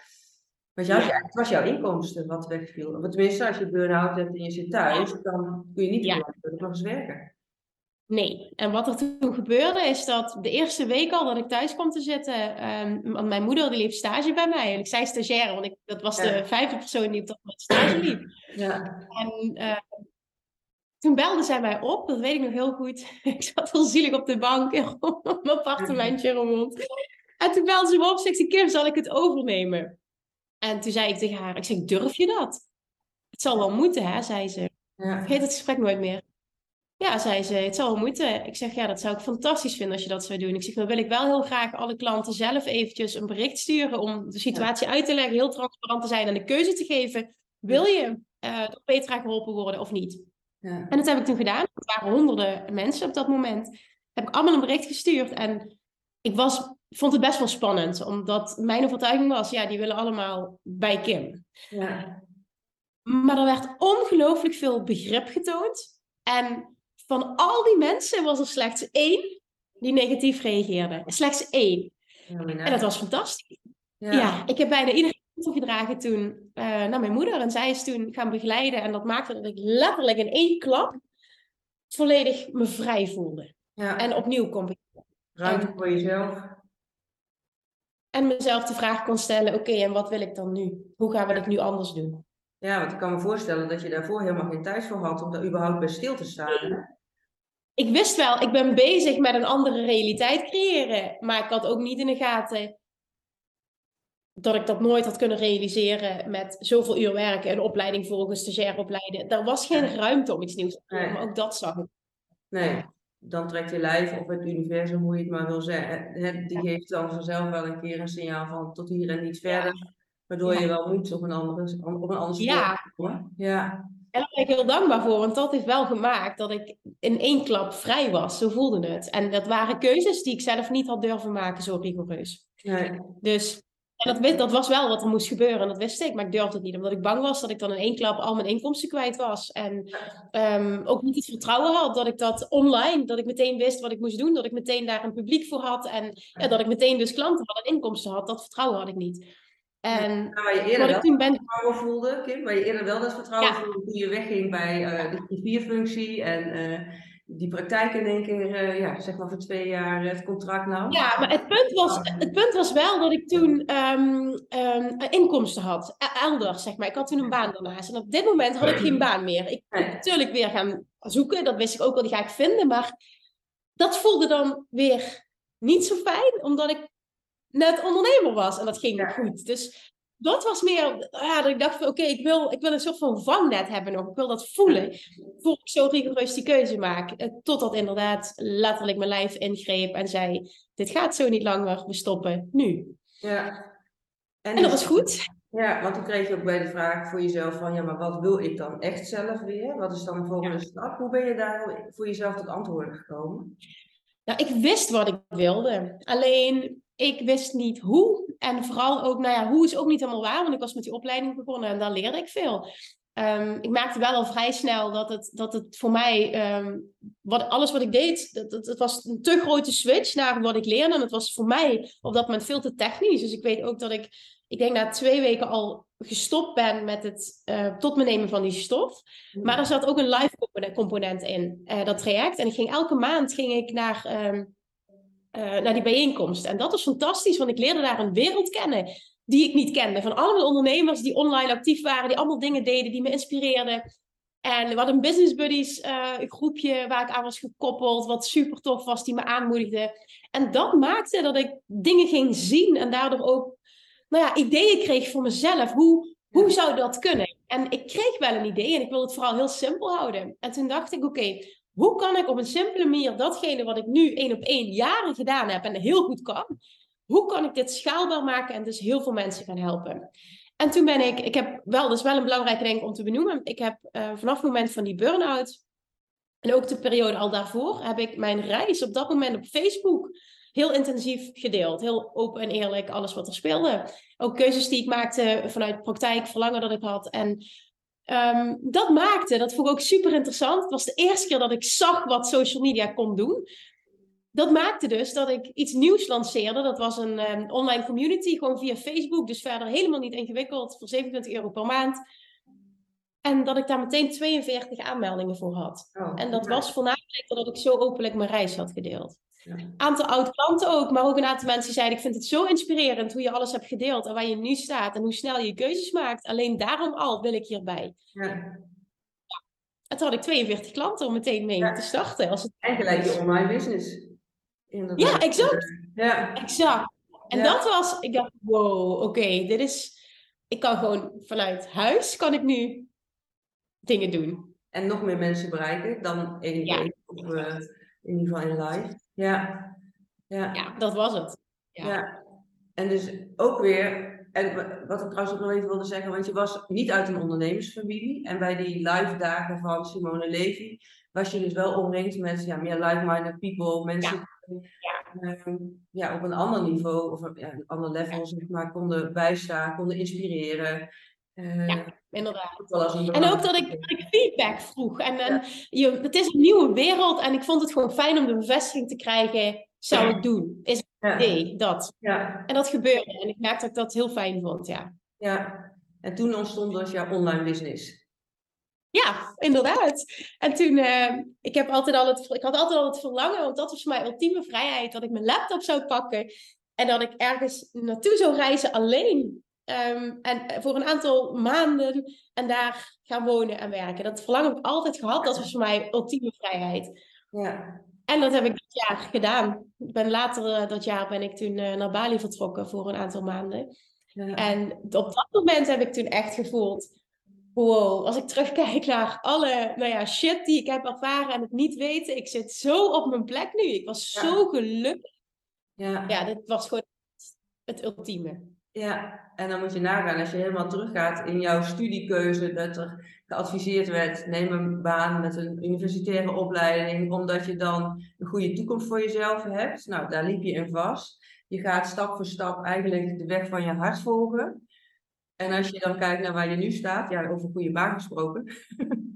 wat jou, het was jouw inkomsten wat wegviel. Of tenminste, als je burn-out hebt en je zit thuis, dan kun je niet ja. nog eens werken. Nee, en wat er toen gebeurde is dat de eerste week al dat ik thuis kwam te zitten, um, mijn moeder die liep stage bij mij en ik zei stagiaire, want ik, dat was de vijfde persoon die op dat moment stage liep. Ja. En uh, toen belde zij mij op, dat weet ik nog heel goed. [LAUGHS] ik zat heel zielig op de bank in [LAUGHS] mijn appartementje rond. En toen belde ze me op, zegt ze, Kim, zal ik het overnemen? En toen zei ik tegen haar, ik zeg, durf je dat? Het zal wel moeten, hè, zei ze. Ja. Vergeet het gesprek nooit meer. Ja, zei ze, het zal wel moeten. Ik zeg, ja, dat zou ik fantastisch vinden als je dat zou doen. Ik zeg, dan wil ik wel heel graag alle klanten zelf eventjes een bericht sturen om de situatie uit te leggen, heel transparant te zijn en de keuze te geven. Wil je uh, door Petra geholpen worden of niet? Ja. En dat heb ik toen gedaan. Het waren honderden mensen op dat moment. Heb ik allemaal een bericht gestuurd en ik was, vond het best wel spannend, omdat mijn overtuiging was, ja, die willen allemaal bij Kim. Ja. Maar er werd ongelooflijk veel begrip getoond. En van al die mensen was er slechts één die negatief reageerde. Slechts één. en dat was fantastisch. Ja. ja, ik heb bijna iedereen toegedragen toen uh, naar mijn moeder. En zij is toen gaan begeleiden. En dat maakte dat ik letterlijk in één klap volledig me vrij voelde. Ja. En opnieuw kon beginnen. Ruimte voor jezelf. En mezelf de vraag kon stellen, oké, en wat wil ik dan nu? Hoe gaan we dit nu anders doen? Ja, want ik kan me voorstellen dat je daarvoor helemaal geen tijd voor had om daar überhaupt bij stil te staan ik wist wel, ik ben bezig met een andere realiteit creëren. Maar ik had ook niet in de gaten dat ik dat nooit had kunnen realiseren met zoveel uur werken, een opleiding volgen, stagiair opleiden. Er was geen ruimte om iets nieuws te doen, maar ook dat zag ik. Nee, dan trekt je lijf of het universum, hoe je het maar wil zeggen, die geeft dan vanzelf wel een keer een signaal van tot hier en niet verder. Waardoor je wel moet op een andere, op een andere ja. ja. En daar ben ik heel dankbaar voor, want dat heeft wel gemaakt dat ik in één klap vrij was. Zo voelde het. En dat waren keuzes die ik zelf niet had durven maken, zo rigoureus. Nee. Dus en dat, dat was wel wat er moest gebeuren, en dat wist ik, maar ik durfde het niet, omdat ik bang was dat ik dan in één klap al mijn inkomsten kwijt was. En um, ook niet het vertrouwen had dat ik dat online, dat ik meteen wist wat ik moest doen, dat ik meteen daar een publiek voor had en ja, dat ik meteen dus klanten had en inkomsten had. Dat vertrouwen had ik niet. En ja, waar je eerder wel toen ben... vertrouwen voelde, Kim, waar je eerder wel dat vertrouwen voelde toen je wegging bij uh, de vierfunctie en uh, die praktijk in één keer, uh, ja, zeg maar voor twee jaar het contract nou. Ja, maar het punt was, het punt was wel dat ik toen um, um, inkomsten had, e-, elders, zeg maar. Ik had toen een baan daarnaast en op dit moment had ik geen baan meer. Ik kon natuurlijk weer gaan zoeken, dat wist ik ook wel, die ga ik vinden, maar dat voelde dan weer niet zo fijn, omdat ik net ondernemer was. En dat ging ja. goed. Dus dat was meer, ja, dat ik dacht van oké, ik, wil, ik wil een soort van vangnet hebben nog. Ik wil dat voelen. Voor ik zo rigoureus die keuze maak. Eh, totdat inderdaad letterlijk mijn lijf ingreep en zei, dit gaat zo niet langer, we stoppen nu. Ja. En, en dat was goed. Ja, want toen kreeg je ook bij de vraag voor jezelf van, ja, maar wat wil ik dan echt zelf weer? Wat is dan de volgende stap? Hoe ben je daar voor jezelf tot antwoorden gekomen? Nou, ik wist wat ik wilde. Alleen ik wist niet hoe. En vooral ook, nou ja, hoe is ook niet helemaal waar, want ik was met die opleiding begonnen en daar leerde ik veel. Um, ik maakte wel al vrij snel dat het, dat het voor mij, um, wat, alles wat ik deed, dat, dat, het was een te grote switch naar wat ik leerde. En het was voor mij op dat moment veel te technisch. Dus ik weet ook dat ik, ik denk na twee weken al gestopt ben met het uh, tot me nemen van die stof. Hmm. Maar er zat ook een live component in, uh, dat traject. En ik ging elke maand ging ik naar... Um, uh, naar die bijeenkomst. En dat was fantastisch, want ik leerde daar een wereld kennen die ik niet kende. Van allemaal ondernemers die online actief waren, die allemaal dingen deden die me inspireerden. En we hadden een Business Buddies uh, groepje waar ik aan was gekoppeld, wat super tof was, die me aanmoedigde. En dat maakte dat ik dingen ging zien en daardoor ook nou ja, ideeën kreeg voor mezelf. Hoe, hoe zou dat kunnen? En ik kreeg wel een idee en ik wil het vooral heel simpel houden. En toen dacht ik, oké, hoe kan ik op een simpele manier datgene wat ik nu één op één jaren gedaan heb en heel goed kan, hoe kan ik dit schaalbaar maken en dus heel veel mensen gaan helpen? En toen ben ik, ik heb wel, dat is wel een belangrijke ding om te benoemen, ik heb uh, vanaf het moment van die burn-out en ook de periode al daarvoor, heb ik mijn reis op dat moment op Facebook heel intensief gedeeld. Heel open en eerlijk, alles wat er speelde. Ook keuzes die ik maakte vanuit praktijk, verlangen dat ik had. En ehm, dat maakte, dat vond ik ook super interessant. Het was de eerste keer dat ik zag wat social media kon doen. Dat maakte dus dat ik iets nieuws lanceerde. Dat was een um, online community, gewoon via Facebook. Dus verder helemaal niet ingewikkeld, voor 27 euro per maand. En dat ik daar meteen 42 aanmeldingen voor had. Oh, en dat was voornamelijk dat ik zo openlijk mijn reis had gedeeld. Een aantal oud klanten ook, maar ook een aantal mensen die zeiden: Ik vind het zo inspirerend hoe je alles hebt gedeeld en waar je nu staat en hoe snel je keuzes maakt. Alleen daarom al wil ik hierbij. Ja. En toen had ik 42 klanten om meteen mee te starten. Als het... En gelijk je online business. Inderdaad. Ja, exact. Ja. Exact. En dat was, ik dacht, wow, oké, dit is, ik kan gewoon vanuit huis, kan ik nu dingen doen. En nog meer mensen bereiken dan één ja. of uh, in ieder geval in live. Ja. Ja. ja, dat was het. Ja. ja. En dus ook weer, en wat ik trouwens ook nog even wilde zeggen, want je was niet uit een ondernemersfamilie. En bij die live dagen van Simone Levy was je dus wel omringd met ja, meer like-minded people, mensen ja. Ehm, ja, op een ander niveau of ja, een ander level zeg maar, konden bijstaan, konden inspireren. Uh, ja, inderdaad. En ook dat ik, dat ik feedback vroeg. En, en je, het is een nieuwe wereld en ik vond het gewoon fijn om de bevestiging te krijgen. Zou ik doen? Is het idee, dat. Ja. En dat gebeurde. En ik merkte dat ik dat heel fijn vond, ja. Ja, en toen ontstond dus jouw online business. Ja, inderdaad. En toen, uh, ik, heb altijd al het, ik had altijd al het verlangen, want dat was voor mij ultieme vrijheid, dat ik mijn laptop zou pakken en dat ik ergens naartoe zou reizen alleen. Um, en voor een aantal maanden en daar gaan wonen en werken. Dat verlangen heb ik altijd gehad. Dat was voor mij ultieme vrijheid. Ja. En dat heb ik dit jaar gedaan. Ik ben later uh, dat jaar ben ik toen uh, naar Bali vertrokken voor een aantal maanden. Ja. En op dat moment heb ik toen echt gevoeld wow, als ik terugkijk naar alle nou ja, shit die ik heb ervaren en het niet weten, ik zit zo op mijn plek nu. Ik was zo gelukkig. Ja. ja, dit was gewoon het ultieme. Ja, en dan moet je nagaan, als je helemaal teruggaat in jouw studiekeuze, dat er geadviseerd werd, neem een baan met een universitaire opleiding, omdat je dan een goede toekomst voor jezelf hebt. Nou, daar liep je in vast. Je gaat stap voor stap eigenlijk de weg van je hart volgen. En als je dan kijkt naar waar je nu staat, ja, over goede baan gesproken. [LAUGHS]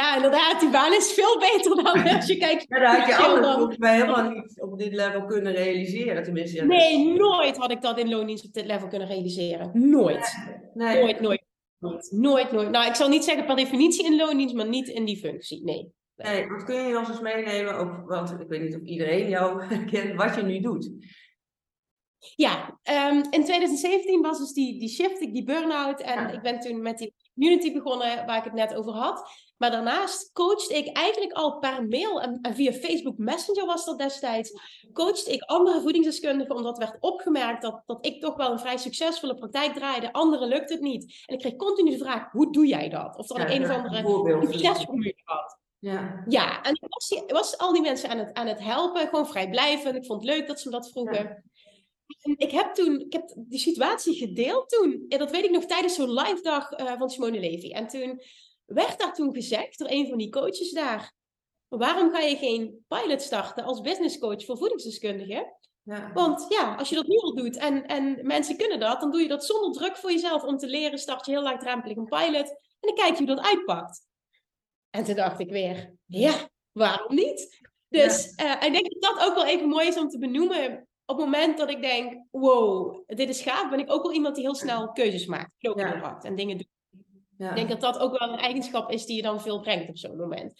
Ja, inderdaad, die baan is veel beter dan [LAUGHS] als je kijkt. Ja, daar had je volgens mij helemaal niet op dit level kunnen realiseren. Tenminste, nee, nooit had ik dat in loondienst op dit level kunnen realiseren. Nooit. Nee. Nooit, nooit, nooit. Nooit, nooit. Nou, ik zal niet zeggen per definitie in loondienst, maar niet in die functie. Nee. Nee, wat kun je ons eens meenemen op, want ik weet niet of iedereen jou [LAUGHS] kent, wat je nu doet. Ja, um, in 2017 was dus die, die shift, die burn-out. En ik ben toen met die community begonnen, waar ik het net over had. Maar daarnaast coachte ik eigenlijk al per mail en, via Facebook Messenger was dat destijds. Coachte ik andere voedingsdeskundigen, omdat werd opgemerkt dat, dat ik toch wel een vrij succesvolle praktijk draaide. Anderen lukt het niet. En ik kreeg continu de vraag: hoe doe jij dat? Of ja, een of andere succesformule had. Ja. ja, en ik was, was al die mensen aan het, aan het helpen, gewoon vrijblijvend. Ik vond het leuk dat ze me dat vroegen ik heb toen, ik heb die situatie gedeeld toen. En dat weet ik nog tijdens zo'n live dag uh, van Simone Levy. En toen werd daar toen gezegd door een van die coaches daar. Waarom ga je geen pilot starten als business coach voor voedingsdeskundigen? Ja. Want ja, als je dat nu al doet en, en mensen kunnen dat, dan doe je dat zonder druk voor jezelf om te leren. Start je heel laagdrempelig een pilot en dan kijk je hoe dat uitpakt. En toen dacht ik weer, ja, waarom niet? Dus ja. uh, ik denk dat dat ook wel even mooi is om te benoemen op het moment dat ik denk, wow, dit is gaaf, ben ik ook wel iemand die heel snel [CLEARS THROAT] keuzes maakt. Loop ja. hard en dingen doet. Ja. Ik denk dat dat ook wel een eigenschap is die je dan veel brengt op zo'n moment.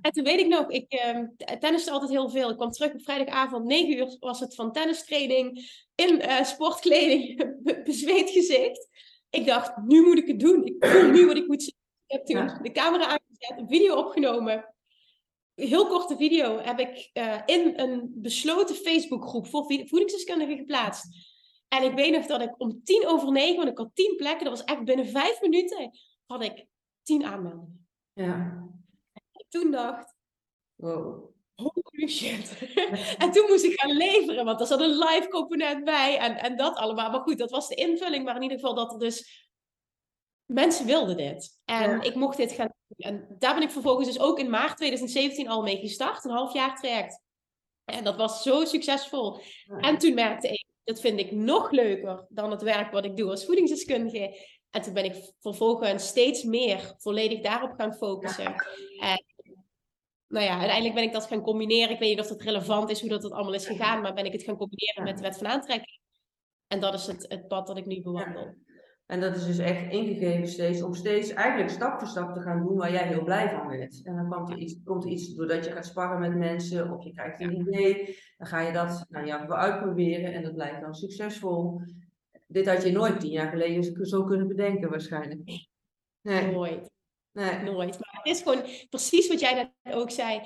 En toen weet ik nog, ik uh, tenniste altijd heel veel. Ik kwam terug op vrijdagavond, 9 uur was het van tennistraining in uh, sportkleding, [LAUGHS] bezweet gezicht. Ik dacht, nu moet ik het doen. Ik voel nu wat ik moet zeggen. Ik heb toen de camera aangezet, een video opgenomen heel korte video heb ik uh, in een besloten Facebookgroep voor voedingsdeskundigen geplaatst. En ik weet nog dat ik om tien over negen, want ik had tien plekken, dat was echt binnen vijf minuten, had ik tien aanmeldingen. Ja. En toen dacht, wow. Holy shit. [LAUGHS] en toen moest ik gaan leveren, want er zat een live component bij en, en dat allemaal. Maar goed, dat was de invulling, maar in ieder geval dat er dus mensen wilden dit. En ik mocht dit gaan doen. En daar ben ik vervolgens dus ook in maart 2017 al mee gestart. Een half jaar traject. En dat was zo succesvol. En toen merkte ik, dat vind ik nog leuker dan het werk wat ik doe als voedingsdeskundige. En toen ben ik vervolgens steeds meer volledig daarop gaan focussen. En nou ja, uiteindelijk ben ik dat gaan combineren. Ik weet niet of dat relevant is, hoe dat, dat allemaal is gegaan, maar ben ik het gaan combineren met de wet van aantrekking. En dat is het, het pad dat ik nu bewandel. En dat is dus echt ingegeven steeds om steeds eigenlijk stap voor stap te gaan doen waar jij heel blij van werd. En dan komt er iets, komt er iets doordat je gaat sparren met mensen of je krijgt een idee. Dan ga je dat nou ja, uitproberen en dat blijkt dan succesvol. Dit had je nooit tien jaar geleden zo kunnen bedenken waarschijnlijk. Nee. Nooit. Nee. Nooit. Maar het is gewoon precies wat jij net ook zei.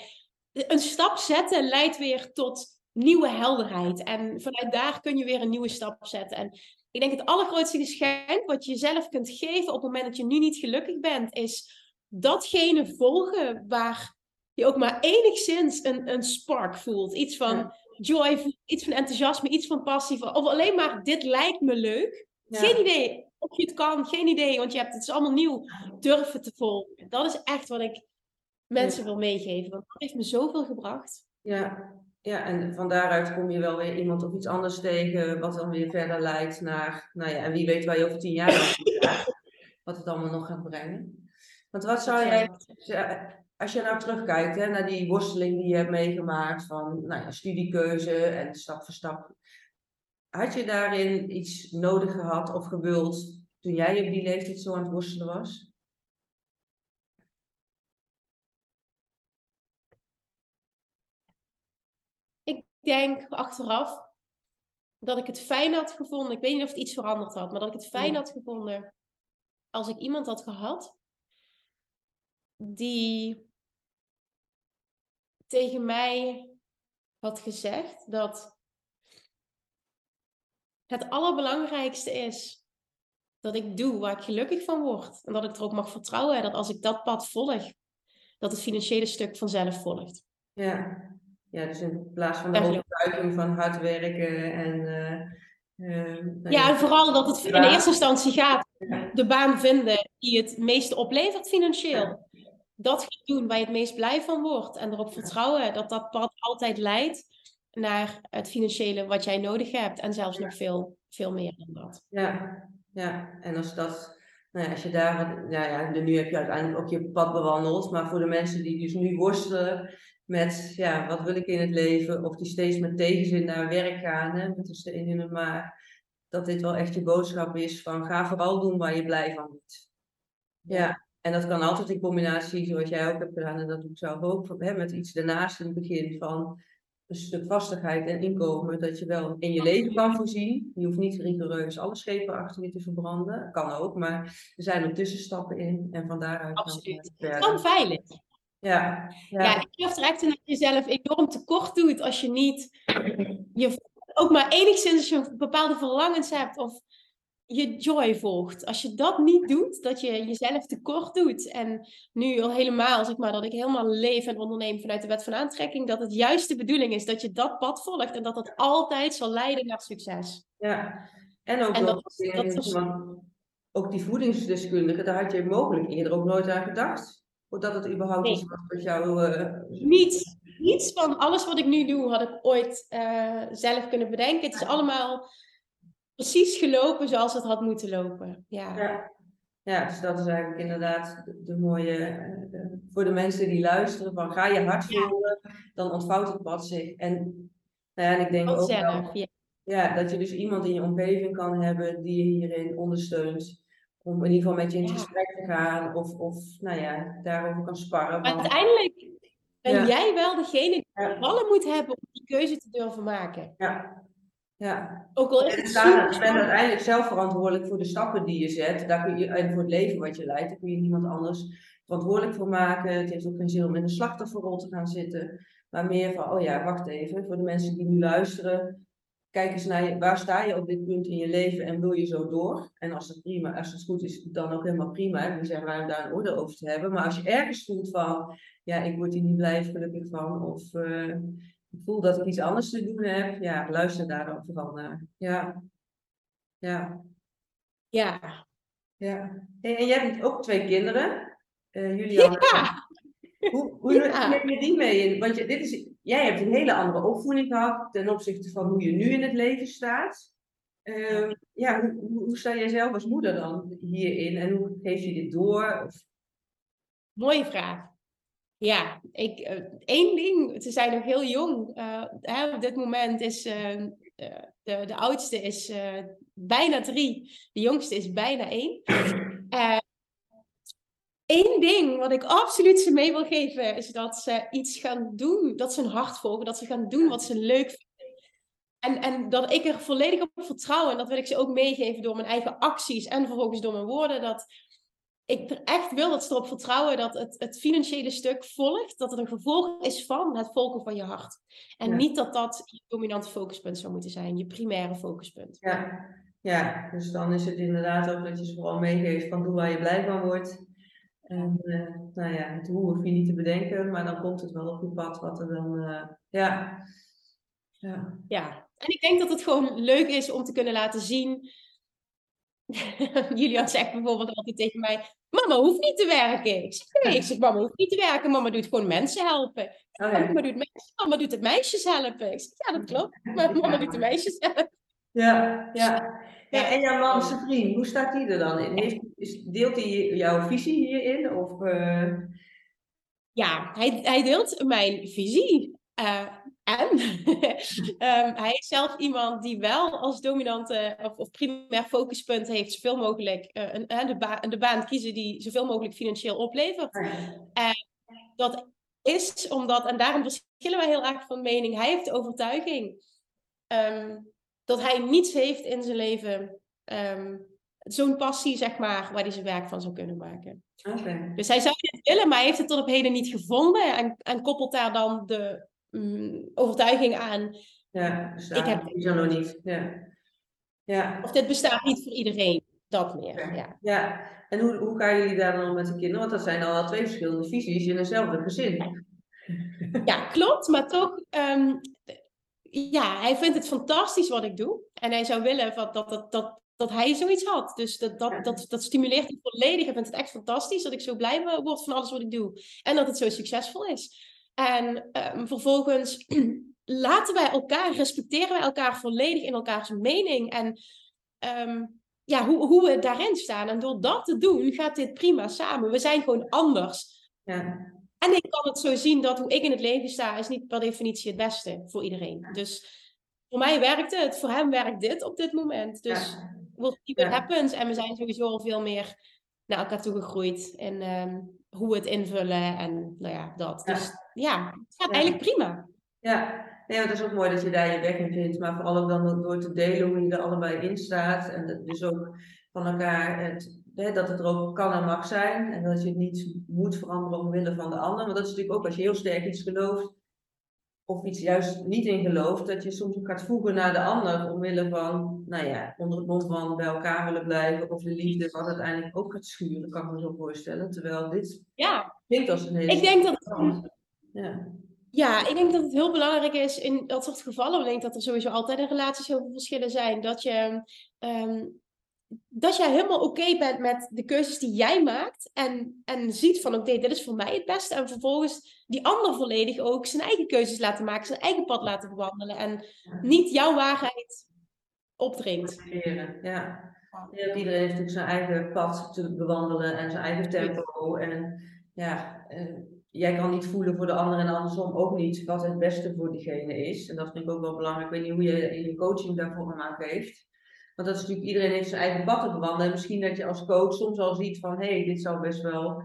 Een stap zetten leidt weer tot nieuwe helderheid. En vanuit daar kun je weer een nieuwe stap zetten. En ik denk het allergrootste geschenk wat je jezelf kunt geven op het moment dat je nu niet gelukkig bent, is datgene volgen waar je ook maar enigszins een, een spark voelt. Iets van joy, iets van enthousiasme, iets van passie. Of alleen maar dit lijkt me leuk. Geen idee of je het kan, geen idee, want je hebt het is allemaal nieuw. Durven te volgen. Dat is echt wat ik mensen wil meegeven. Want dat heeft me zoveel gebracht. Ja, ja, en van daaruit kom je wel weer iemand of iets anders tegen, wat dan weer verder leidt naar, nou ja, en wie weet waar je over tien jaar wat het allemaal nog gaat brengen. Want wat zou jij, als je nou terugkijkt hè, naar die worsteling die je hebt meegemaakt van nou ja, studiekeuze en stap voor stap, had je daarin iets nodig gehad of gewild toen jij op die leeftijd zo aan het worstelen was? Denk achteraf dat ik het fijn had gevonden. Ik weet niet of het iets veranderd had, maar dat ik het fijn had gevonden als ik iemand had gehad die tegen mij had gezegd dat het allerbelangrijkste is dat ik doe waar ik gelukkig van word. En dat ik er ook mag vertrouwen dat als ik dat pad volg, dat het financiële stuk vanzelf volgt. Ja, ja, dus in plaats van de overtuiging van hard werken en. Uh, ja, en vooral dat het in eerste instantie gaat de baan vinden die het meeste oplevert financieel. Dat gaan doen waar je het meest blij van wordt. En erop vertrouwen dat dat pad altijd leidt naar het financiële wat jij nodig hebt. En zelfs nog veel, veel meer dan dat. Ja, ja. en als dat. Nou ja, als je daar, nou ja, nu heb je uiteindelijk ook je pad bewandeld, maar voor de mensen die dus nu worstelen met ja, wat wil ik in het leven, of die steeds met tegenzin naar werk gaan, hè, met een steen in maar, dat dit wel echt je boodschap is van ga vooral doen waar je blij van wordt. Ja, en dat kan altijd in combinatie, zoals jij ook hebt gedaan, en dat doe ik zelf ook, hè, met iets daarnaast in het begin van een stuk vastigheid en inkomen, dat je wel in je leven kan voorzien. Je hoeft niet rigoureus alle schepen achter je te verbranden, kan ook, maar er zijn er tussenstappen in en van daaruit... Absoluut. Het kan veilig. Ja, ja. ja ik geloof er echt dat je jezelf enorm tekort doet als je niet je, ook maar enigszins als je bepaalde verlangens hebt of je joy volgt. Als je dat niet doet, dat je jezelf tekort doet. En nu al helemaal, zeg maar, dat ik helemaal leef en onderneem vanuit de wet van aantrekking, dat het juist de bedoeling is dat je dat pad volgt en dat dat altijd zal leiden naar succes. Ja, en ook, en dat, dat, ook die voedingsdeskundige, daar had je mogelijk eerder ook nooit aan gedacht. Voordat het überhaupt nee. wat jou... Uh... Niets, niets van alles wat ik nu doe had ik ooit uh, zelf kunnen bedenken. Het is allemaal precies gelopen zoals het had moeten lopen. Ja. ja. Ja, dus dat is eigenlijk inderdaad de, mooie, uh, voor de mensen die luisteren, van ga je hart voelen, dan ontvouwt het pad zich. En, nou ja, en ik denk ook wel, ja. ja. dat je dus iemand in je omgeving kan hebben die je hierin ondersteunt om in ieder geval met je in gesprek te gaan of, of nou ja, daarover kan sparren. Maar uiteindelijk ben jij wel degene die ballen moet hebben om die keuze te durven maken. Ja. Ja. Ook al is het je bent uiteindelijk zelf verantwoordelijk voor de stappen die je zet. Daar kun je, en voor het leven wat je leidt, daar kun je niemand anders verantwoordelijk voor maken. Het heeft ook geen zin om in een slachtofferrol te gaan zitten. Maar meer van, oh ja, wacht even, voor de mensen die nu luisteren kijk eens naar je, waar sta je op dit punt in je leven en wil je zo door? En als het prima, als het goed is, dan ook helemaal prima. We zijn ruim daar een orde over te hebben. Maar als je ergens voelt van, ja, ik word hier niet blij gelukkig van, of uh, ik voel dat ik iets anders te doen heb, ja, luister daar dan vooral naar. Ja. Ja. Ja. Ja. En, jij hebt ook twee kinderen, uh, Julian. Ja. Hoe, hoe ja. neem je die mee in? Want je, dit is jij hebt een hele andere opvoeding gehad ten opzichte van hoe je nu in het leven staat. Ehm, ja, hoe, hoe, sta jij zelf als moeder dan hierin en hoe geef je dit door? Of... Mooie vraag. Ja, ik, uh, één ding, ze zijn nog heel jong. Uh, hè, op dit moment is uh, de, de oudste is bijna drie, de jongste is bijna één. [CLEARS THROAT] Eén ding wat ik absoluut ze mee wil geven, is dat ze iets gaan doen, dat ze hun hart volgen, dat ze gaan doen wat ze leuk vinden. En, en dat ik er volledig op vertrouw, en dat wil ik ze ook meegeven door mijn eigen acties en vervolgens door mijn woorden, dat ik er echt wil dat ze erop vertrouwen dat het, het financiële stuk volgt, dat het een gevolg is van het volgen van je hart. En niet dat dat je dominante focuspunt zou moeten zijn, je primaire focuspunt. Ja. ja, dus dan is het inderdaad ook dat je ze vooral meegeeft van doe waar je blij van wordt. En uh, nou ja, het hoe hoef je niet te bedenken, maar dan komt het wel op je pad wat er dan, uh, ja. ja. Ja, en ik denk dat het gewoon leuk is om te kunnen laten zien. [LAUGHS] Julian zegt bijvoorbeeld altijd tegen mij: Mama hoeft niet te werken. Ik zeg: Nee, ik zeg: Mama hoeft niet te werken. Mama doet gewoon mensen helpen. Oh, ja. mama, doet meisjes, mama doet het meisjes helpen. Ik zeg: Ja, dat klopt. Maar mama doet de meisjes helpen. Ja, ja. Ja, en jouw man, vriend, hoe staat hij er dan in? Heeft, deelt hij jouw visie hierin? Of, uh... Ja, hij, hij deelt mijn visie. Uh, en um, [LAUGHS] hij is zelf iemand die wel als dominante of, of primair focuspunt heeft zoveel mogelijk uh, een, de, ba de baan kiezen die zoveel mogelijk financieel oplevert. En dat is omdat, en daarom verschillen we heel erg van mening, hij heeft de overtuiging um, dat hij niets heeft in zijn leven, um, zo'n passie, zeg maar, waar hij zijn werk van zou kunnen maken. Okay. Dus hij zou het willen, maar hij heeft het tot op heden niet gevonden en, en koppelt daar dan de um, overtuiging aan. Ja, ik heb het nog niet. Ja. Ja. Of dit bestaat niet voor iedereen, dat meer. Ja, ja. en hoe, hoe gaan jullie daar dan met de kinderen? Want dat zijn al twee verschillende visies in eenzelfde gezin. Ja, klopt, maar toch, um, ja, hij vindt het fantastisch wat ik doe. En hij zou willen dat, dat, dat, dat, dat hij zoiets had. Dus dat, dat, dat, dat stimuleert hem volledig. Hij vindt het echt fantastisch dat ik zo blij word van alles wat ik doe. En dat het zo succesvol is. En um, vervolgens [CLEARS THROAT] laten wij elkaar, respecteren wij elkaar volledig in elkaars mening. En um, ja, hoe, hoe we daarin staan. En door dat te doen, gaat dit prima samen. We zijn gewoon anders. Ja. En ik kan het zo zien dat hoe ik in het leven sta, is niet per definitie het beste voor iedereen. Dus voor mij werkt het, voor hem werkt dit op dit moment. Dus ja. we'll see what happens. En we zijn sowieso al veel meer naar elkaar toe gegroeid. En um, hoe we het invullen en nou ja, dat. Dus ja, het gaat eigenlijk prima. Ja, nee, het is ook mooi dat je daar je weg in vindt. Maar vooral ook dan door te delen hoe je er allebei in staat. En dus ook van elkaar het dat het er ook kan en mag zijn. En dat je het niet moet veranderen omwille van de ander. Want dat is natuurlijk ook als je heel sterk iets gelooft. Of iets juist niet in gelooft. Dat je soms ook gaat voegen naar de ander. Omwille van, nou ja, onder het mond van bij elkaar willen blijven. Of de liefde wat uiteindelijk ook gaat schuren. Kan ik me zo voorstellen. Terwijl dit ja. klinkt als een hele... Ik denk dat. Ja. Ja, ik denk dat het heel belangrijk is in dat soort gevallen. Ik denk dat er sowieso altijd in relaties heel veel verschillen zijn. Dat je um, dat jij helemaal oké bent met de keuzes die jij maakt. En, en ziet van oké, dit is voor mij het beste. En vervolgens die ander volledig ook zijn eigen keuzes laten maken. Zijn eigen pad laten bewandelen. En niet jouw waarheid opdringt. Ja. ja. Iedereen heeft natuurlijk zijn eigen pad te bewandelen. En zijn eigen tempo. En ja, eh, jij kan niet voelen voor de ander en andersom ook niet wat het beste voor diegene is. En dat vind ik ook wel belangrijk. Ik weet niet hoe je in je coaching daarvoor aan geeft. Want dat is natuurlijk, iedereen heeft zijn eigen pad te bewandelen. En misschien dat je als coach soms al ziet van, hé, hey, dit zou best wel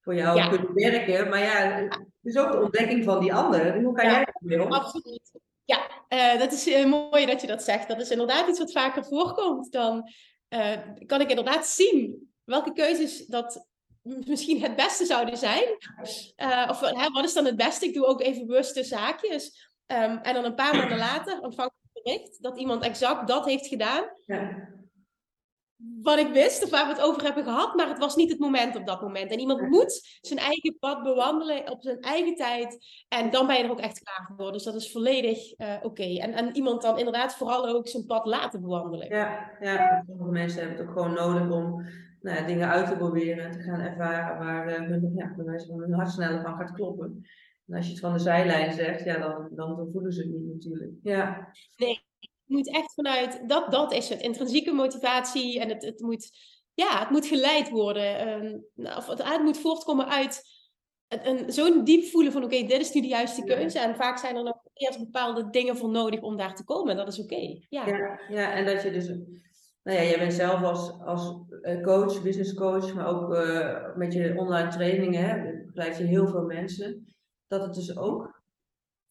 voor jou kunnen werken. Maar ja, het is ook de ontdekking van die ander. Hoe kan jij dat doen? Absoluut. Ja, uh, dat is uh, mooi dat je dat zegt. Dat is inderdaad iets wat vaker voorkomt. Dan uh, kan ik inderdaad zien welke keuzes dat misschien het beste zouden zijn. of hè, wat is dan het beste? Ik doe ook even bewuste zaakjes. Um, en dan een paar maanden later ontvang dat iemand exact dat heeft gedaan. Ja. Wat ik wist of waar we het over hebben gehad, maar het was niet het moment op dat moment. En iemand moet zijn eigen pad bewandelen op zijn eigen tijd. En dan ben je er ook echt klaar voor. Dus dat is volledig uh, oké. Okay. En, en iemand dan inderdaad vooral ook zijn pad laten bewandelen. Ja, ja. sommige mensen hebben het ook gewoon nodig om nou ja, dingen uit te proberen en te gaan ervaren waar uh, hun, ja, hun hart sneller van gaat kloppen. En als je het van de zijlijn zegt, ja, dan, dan voelen ze het niet natuurlijk. Ja. Nee, het moet echt vanuit, dat, dat is het, intrinsieke motivatie en het, het moet, ja, het moet geleid worden. Um, of het, het moet voortkomen uit zo'n diep voelen van oké, dit is nu de juiste keuze. En vaak zijn er nog eerst bepaalde dingen voor nodig om daar te komen. Dat is oké. Ja. ja. Ja, en dat je dus, nou ja, jij bent zelf als, als eh, coach, business coach, maar ook uh, met je online trainingen, begeleid je heel veel mensen. Dat het dus ook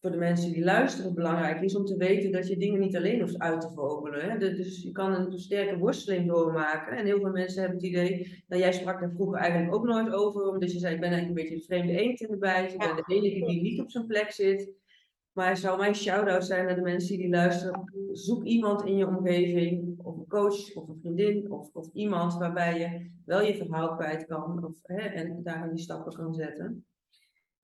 voor de mensen die luisteren belangrijk is om te weten dat je dingen niet alleen hoeft uit te vogelen. Hè? Dus je kan een sterke worsteling doormaken. En heel veel mensen hebben het idee, nou jij sprak daar vroeger eigenlijk ook nooit over, omdat je zei, ik ben eigenlijk een beetje een vreemde eend in de bijt. Ik ben de enige die niet op zijn plek zit. Maar het zou mijn shout-out zijn naar de mensen die luisteren. Zoek iemand in je omgeving, of een coach, of een vriendin, of, of iemand waarbij je wel je verhaal kwijt kan of, hè, en daar die stappen kan zetten.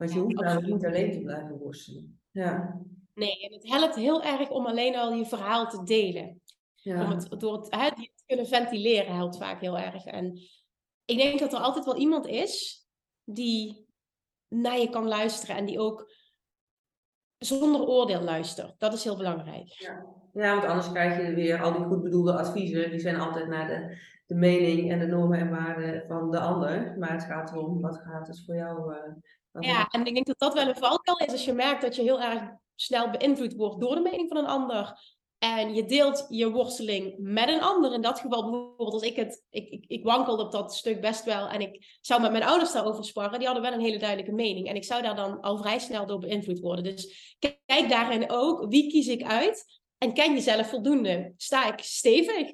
Want je hoeft namelijk niet alleen te blijven worstelen. Ja. Nee, en het helpt heel erg om alleen al je verhaal te delen. Ja. Om het, door het hè, te kunnen ventileren helpt vaak heel erg. En ik denk dat er altijd wel iemand is die naar je kan luisteren en die ook zonder oordeel luistert. Dat is heel belangrijk. Ja, ja want anders krijg je weer al die goed bedoelde adviezen. Die zijn altijd naar de, de mening en de normen en waarden van de ander. Maar het gaat erom, wat gaat het voor jou uh, ja, en ik denk dat dat wel een valkuil is als je merkt dat je heel erg snel beïnvloed wordt door de mening van een ander. En je deelt je worsteling met een ander. In dat geval bijvoorbeeld als ik het... Ik, ik, ik wankelde op dat stuk best wel. En ik zou met mijn ouders daarover sparren. Die hadden wel een hele duidelijke mening. En ik zou daar dan al vrij snel door beïnvloed worden. Dus kijk daarin ook. Wie kies ik uit? En ken jezelf voldoende? Sta ik stevig?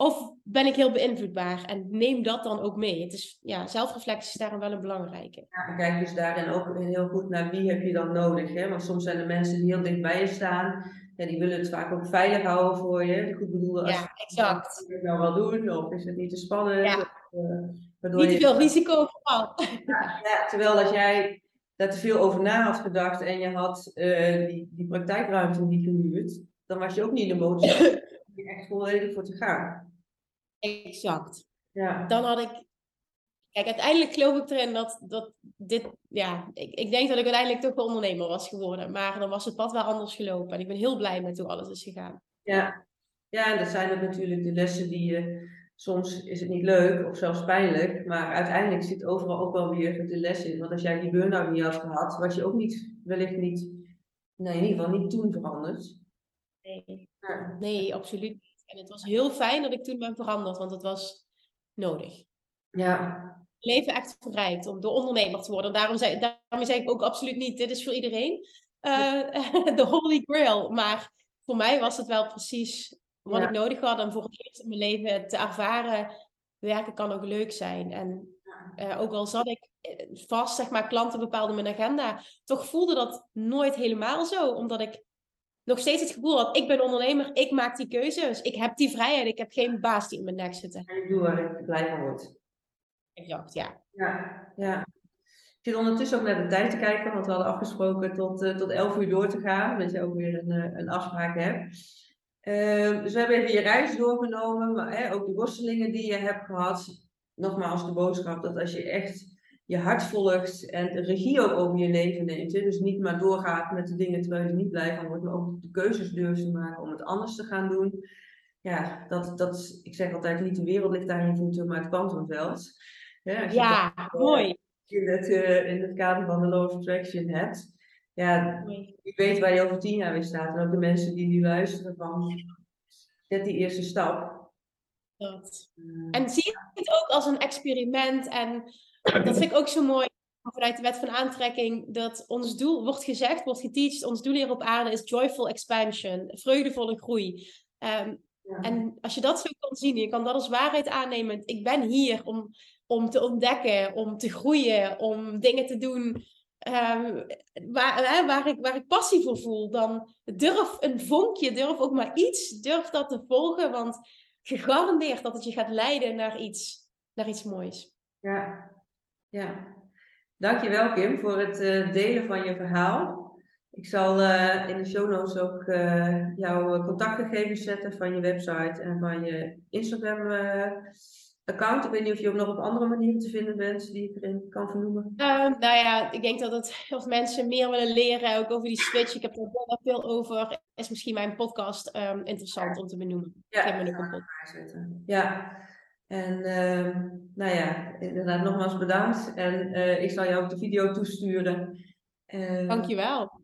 Of ben ik heel beïnvloedbaar? En neem dat dan ook mee. Het is, ja, zelfreflectie is daarin wel een belangrijke. Ja, kijk dus daarin ook heel goed naar wie heb je dan nodig. Hè? Want soms zijn er mensen die heel dicht bij je staan. Ja, die willen het vaak ook veilig houden voor je. Goed bedoelde als ja, exact. je het nou wel doen? Of is het niet te spannend? Ja. Of, uh, niet te veel je... risico Ja, ja, terwijl als jij daar te veel over na had gedacht en je had uh, die, die praktijkruimte niet gehuurd, dan was je ook niet in de om [COUGHS] echt volledig voor te gaan. Exact. Ja. Dan had ik. Kijk, uiteindelijk geloof ik erin dat, dat dit. Ja, ik, ik denk dat ik uiteindelijk toch wel ondernemer was geworden. Maar dan was het pad wel anders gelopen. En ik ben heel blij met hoe alles is gegaan. Ja, ja en dat zijn natuurlijk de lessen die je. Soms is het niet leuk of zelfs pijnlijk, maar uiteindelijk zit overal ook wel weer de les in. Want als jij die burn-out niet had gehad, was je ook niet, wellicht niet, nee, in ieder geval niet toen veranderd. Nee, nee absoluut en het was heel fijn dat ik toen ben veranderd, want het was nodig. Ja. Leven echt verrijkt om door ondernemer te worden. Daarom zei, daarom zei ik ook absoluut niet, dit is voor iedereen uh, [LAUGHS] de holy grail. Maar voor mij was het wel precies wat ik nodig had. En voor het eerst in mijn leven te ervaren, werken kan ook leuk zijn. En uh, ook al zat ik eh, vast, zeg maar, klanten bepaalden mijn agenda. Toch voelde dat nooit helemaal zo, omdat ik nog steeds het gevoel had, ik ben ondernemer, ik maak die keuzes. Ik heb die vrijheid, ik heb geen baas die in mijn nek zit. ik doe waar ik blij van word. Exact, ja. Ja, ja. Ik zit ondertussen ook naar de tijd te kijken, want we hadden afgesproken tot, uh, tot 11 uur door te gaan, dat je ook weer een, uh, een afspraak hebt. Uh, dus we hebben even je reis doorgenomen, maar hè, ook de worstelingen die je hebt gehad. Nogmaals de boodschap dat als je echt je hart volgt en de regie ook over je leven neemt. Hè? Dus niet maar doorgaat met de dingen terwijl je er niet blij van wordt, maar ook de keuzes durft te maken om het anders te gaan doen. Ja, dat, dat, ik zeg altijd niet de wereld ligt daar in je voeten, maar het kwantumveld. Ja, ja mooi. In het, uh, in het kader van de Law of Attraction hebt. Ja, je weet waar je over tien jaar weer staat. En ook de mensen die nu luisteren van, zet die eerste stap. Dat. Uh, en zie je het ook als een experiment en dat vind ik ook zo mooi vanuit de wet van aantrekking, dat ons doel, wordt gezegd, wordt geteacht, ons doel hier op aarde is joyful expansion, vreugdevolle groei. Um, En als je dat zo kan zien, je kan dat als waarheid aannemen. Ik ben hier om, om te ontdekken, om te groeien, om dingen te doen um, waar, hè, waar, ik, waar ik passie voor voel. Dan durf een vonkje, durf ook maar iets, durf dat te volgen, want gegarandeerd dat het je gaat leiden naar iets, naar iets moois. Ja, ja, dankjewel Kim voor het uh, delen van je verhaal. Ik zal uh, in de show notes ook uh, jouw contactgegevens zetten van je website en van je Instagram account. Ik weet niet of je ook nog op andere manieren te vinden bent die ik erin kan vernoemen. Nou ja, ik denk dat het, als mensen meer willen leren, ook over die switch, ik heb er wel veel over, is misschien mijn podcast um, interessant om te benoemen. Ja, ik heb me ook een Ja, en uh, nou ja, inderdaad nogmaals bedankt. En uh, ik zal jou ook de video toesturen. Uh, Dankjewel.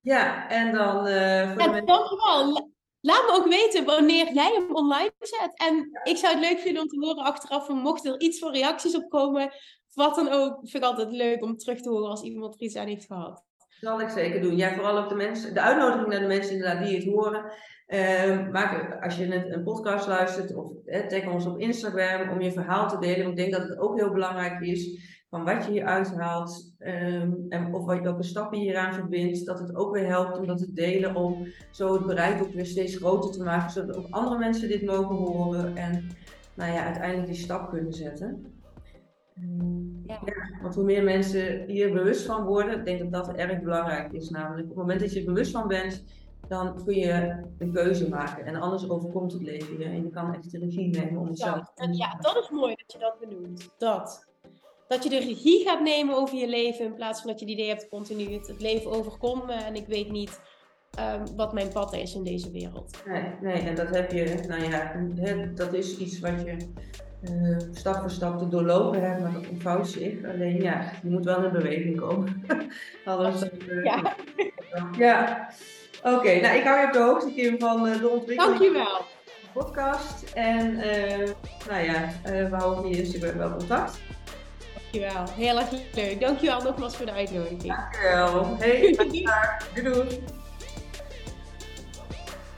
Ja, en dan... Uh, voor en dankjewel. Laat me ook weten wanneer jij hem online zet. En ik zou het leuk vinden om te horen achteraf, mocht er iets voor reacties op komen, wat dan ook, vind ik altijd leuk om terug te horen als iemand er iets aan heeft gehad. Zal ik zeker doen. Ja, vooral ook de mensen, de uitnodiging naar de mensen inderdaad die het horen. Uh, maak, als je een, een podcast luistert, of tag ons op Instagram om je verhaal te delen. Want ik denk dat het ook heel belangrijk is van wat je hier uithaalt um, en of wat, welke stappen je hieraan verbindt, dat het ook weer helpt om dat te delen, om zo het bereik ook weer steeds groter te maken, zodat ook andere mensen dit mogen horen en nou ja, uiteindelijk die stap kunnen zetten. Ja. ja. want hoe meer mensen hier bewust van worden, ik denk dat dat erg belangrijk is. Namelijk, op het moment dat je er bewust van bent, dan kun je een keuze maken. En anders overkomt het leven je. En je kan echt de regie nemen om het ja, Ja, dat is mooi dat je dat benoemt. Dat dat je de regie gaat nemen over je leven in plaats van dat je het idee hebt continu het, het leven overkomt me en ik weet niet um, wat mijn pad is in deze wereld. Nee, nee, en dat heb je, nou ja, dat is iets wat je uh, stap voor stap te doorlopen hebt, maar dat ontvouwt zich. Alleen ja, je moet wel in beweging komen. [LAUGHS] Anders. Uh, ja. ja. Oké, okay, nou ik hou je op de hoogte, Kim, van uh, de ontwikkeling. Dankjewel. Podcast. En nou ja, we houden via Instagram wel contact. Dankjewel. Heel erg leuk. Dankjewel nogmaals voor de uitnodiging. Dankjewel. Hey, [LAUGHS] doei doei.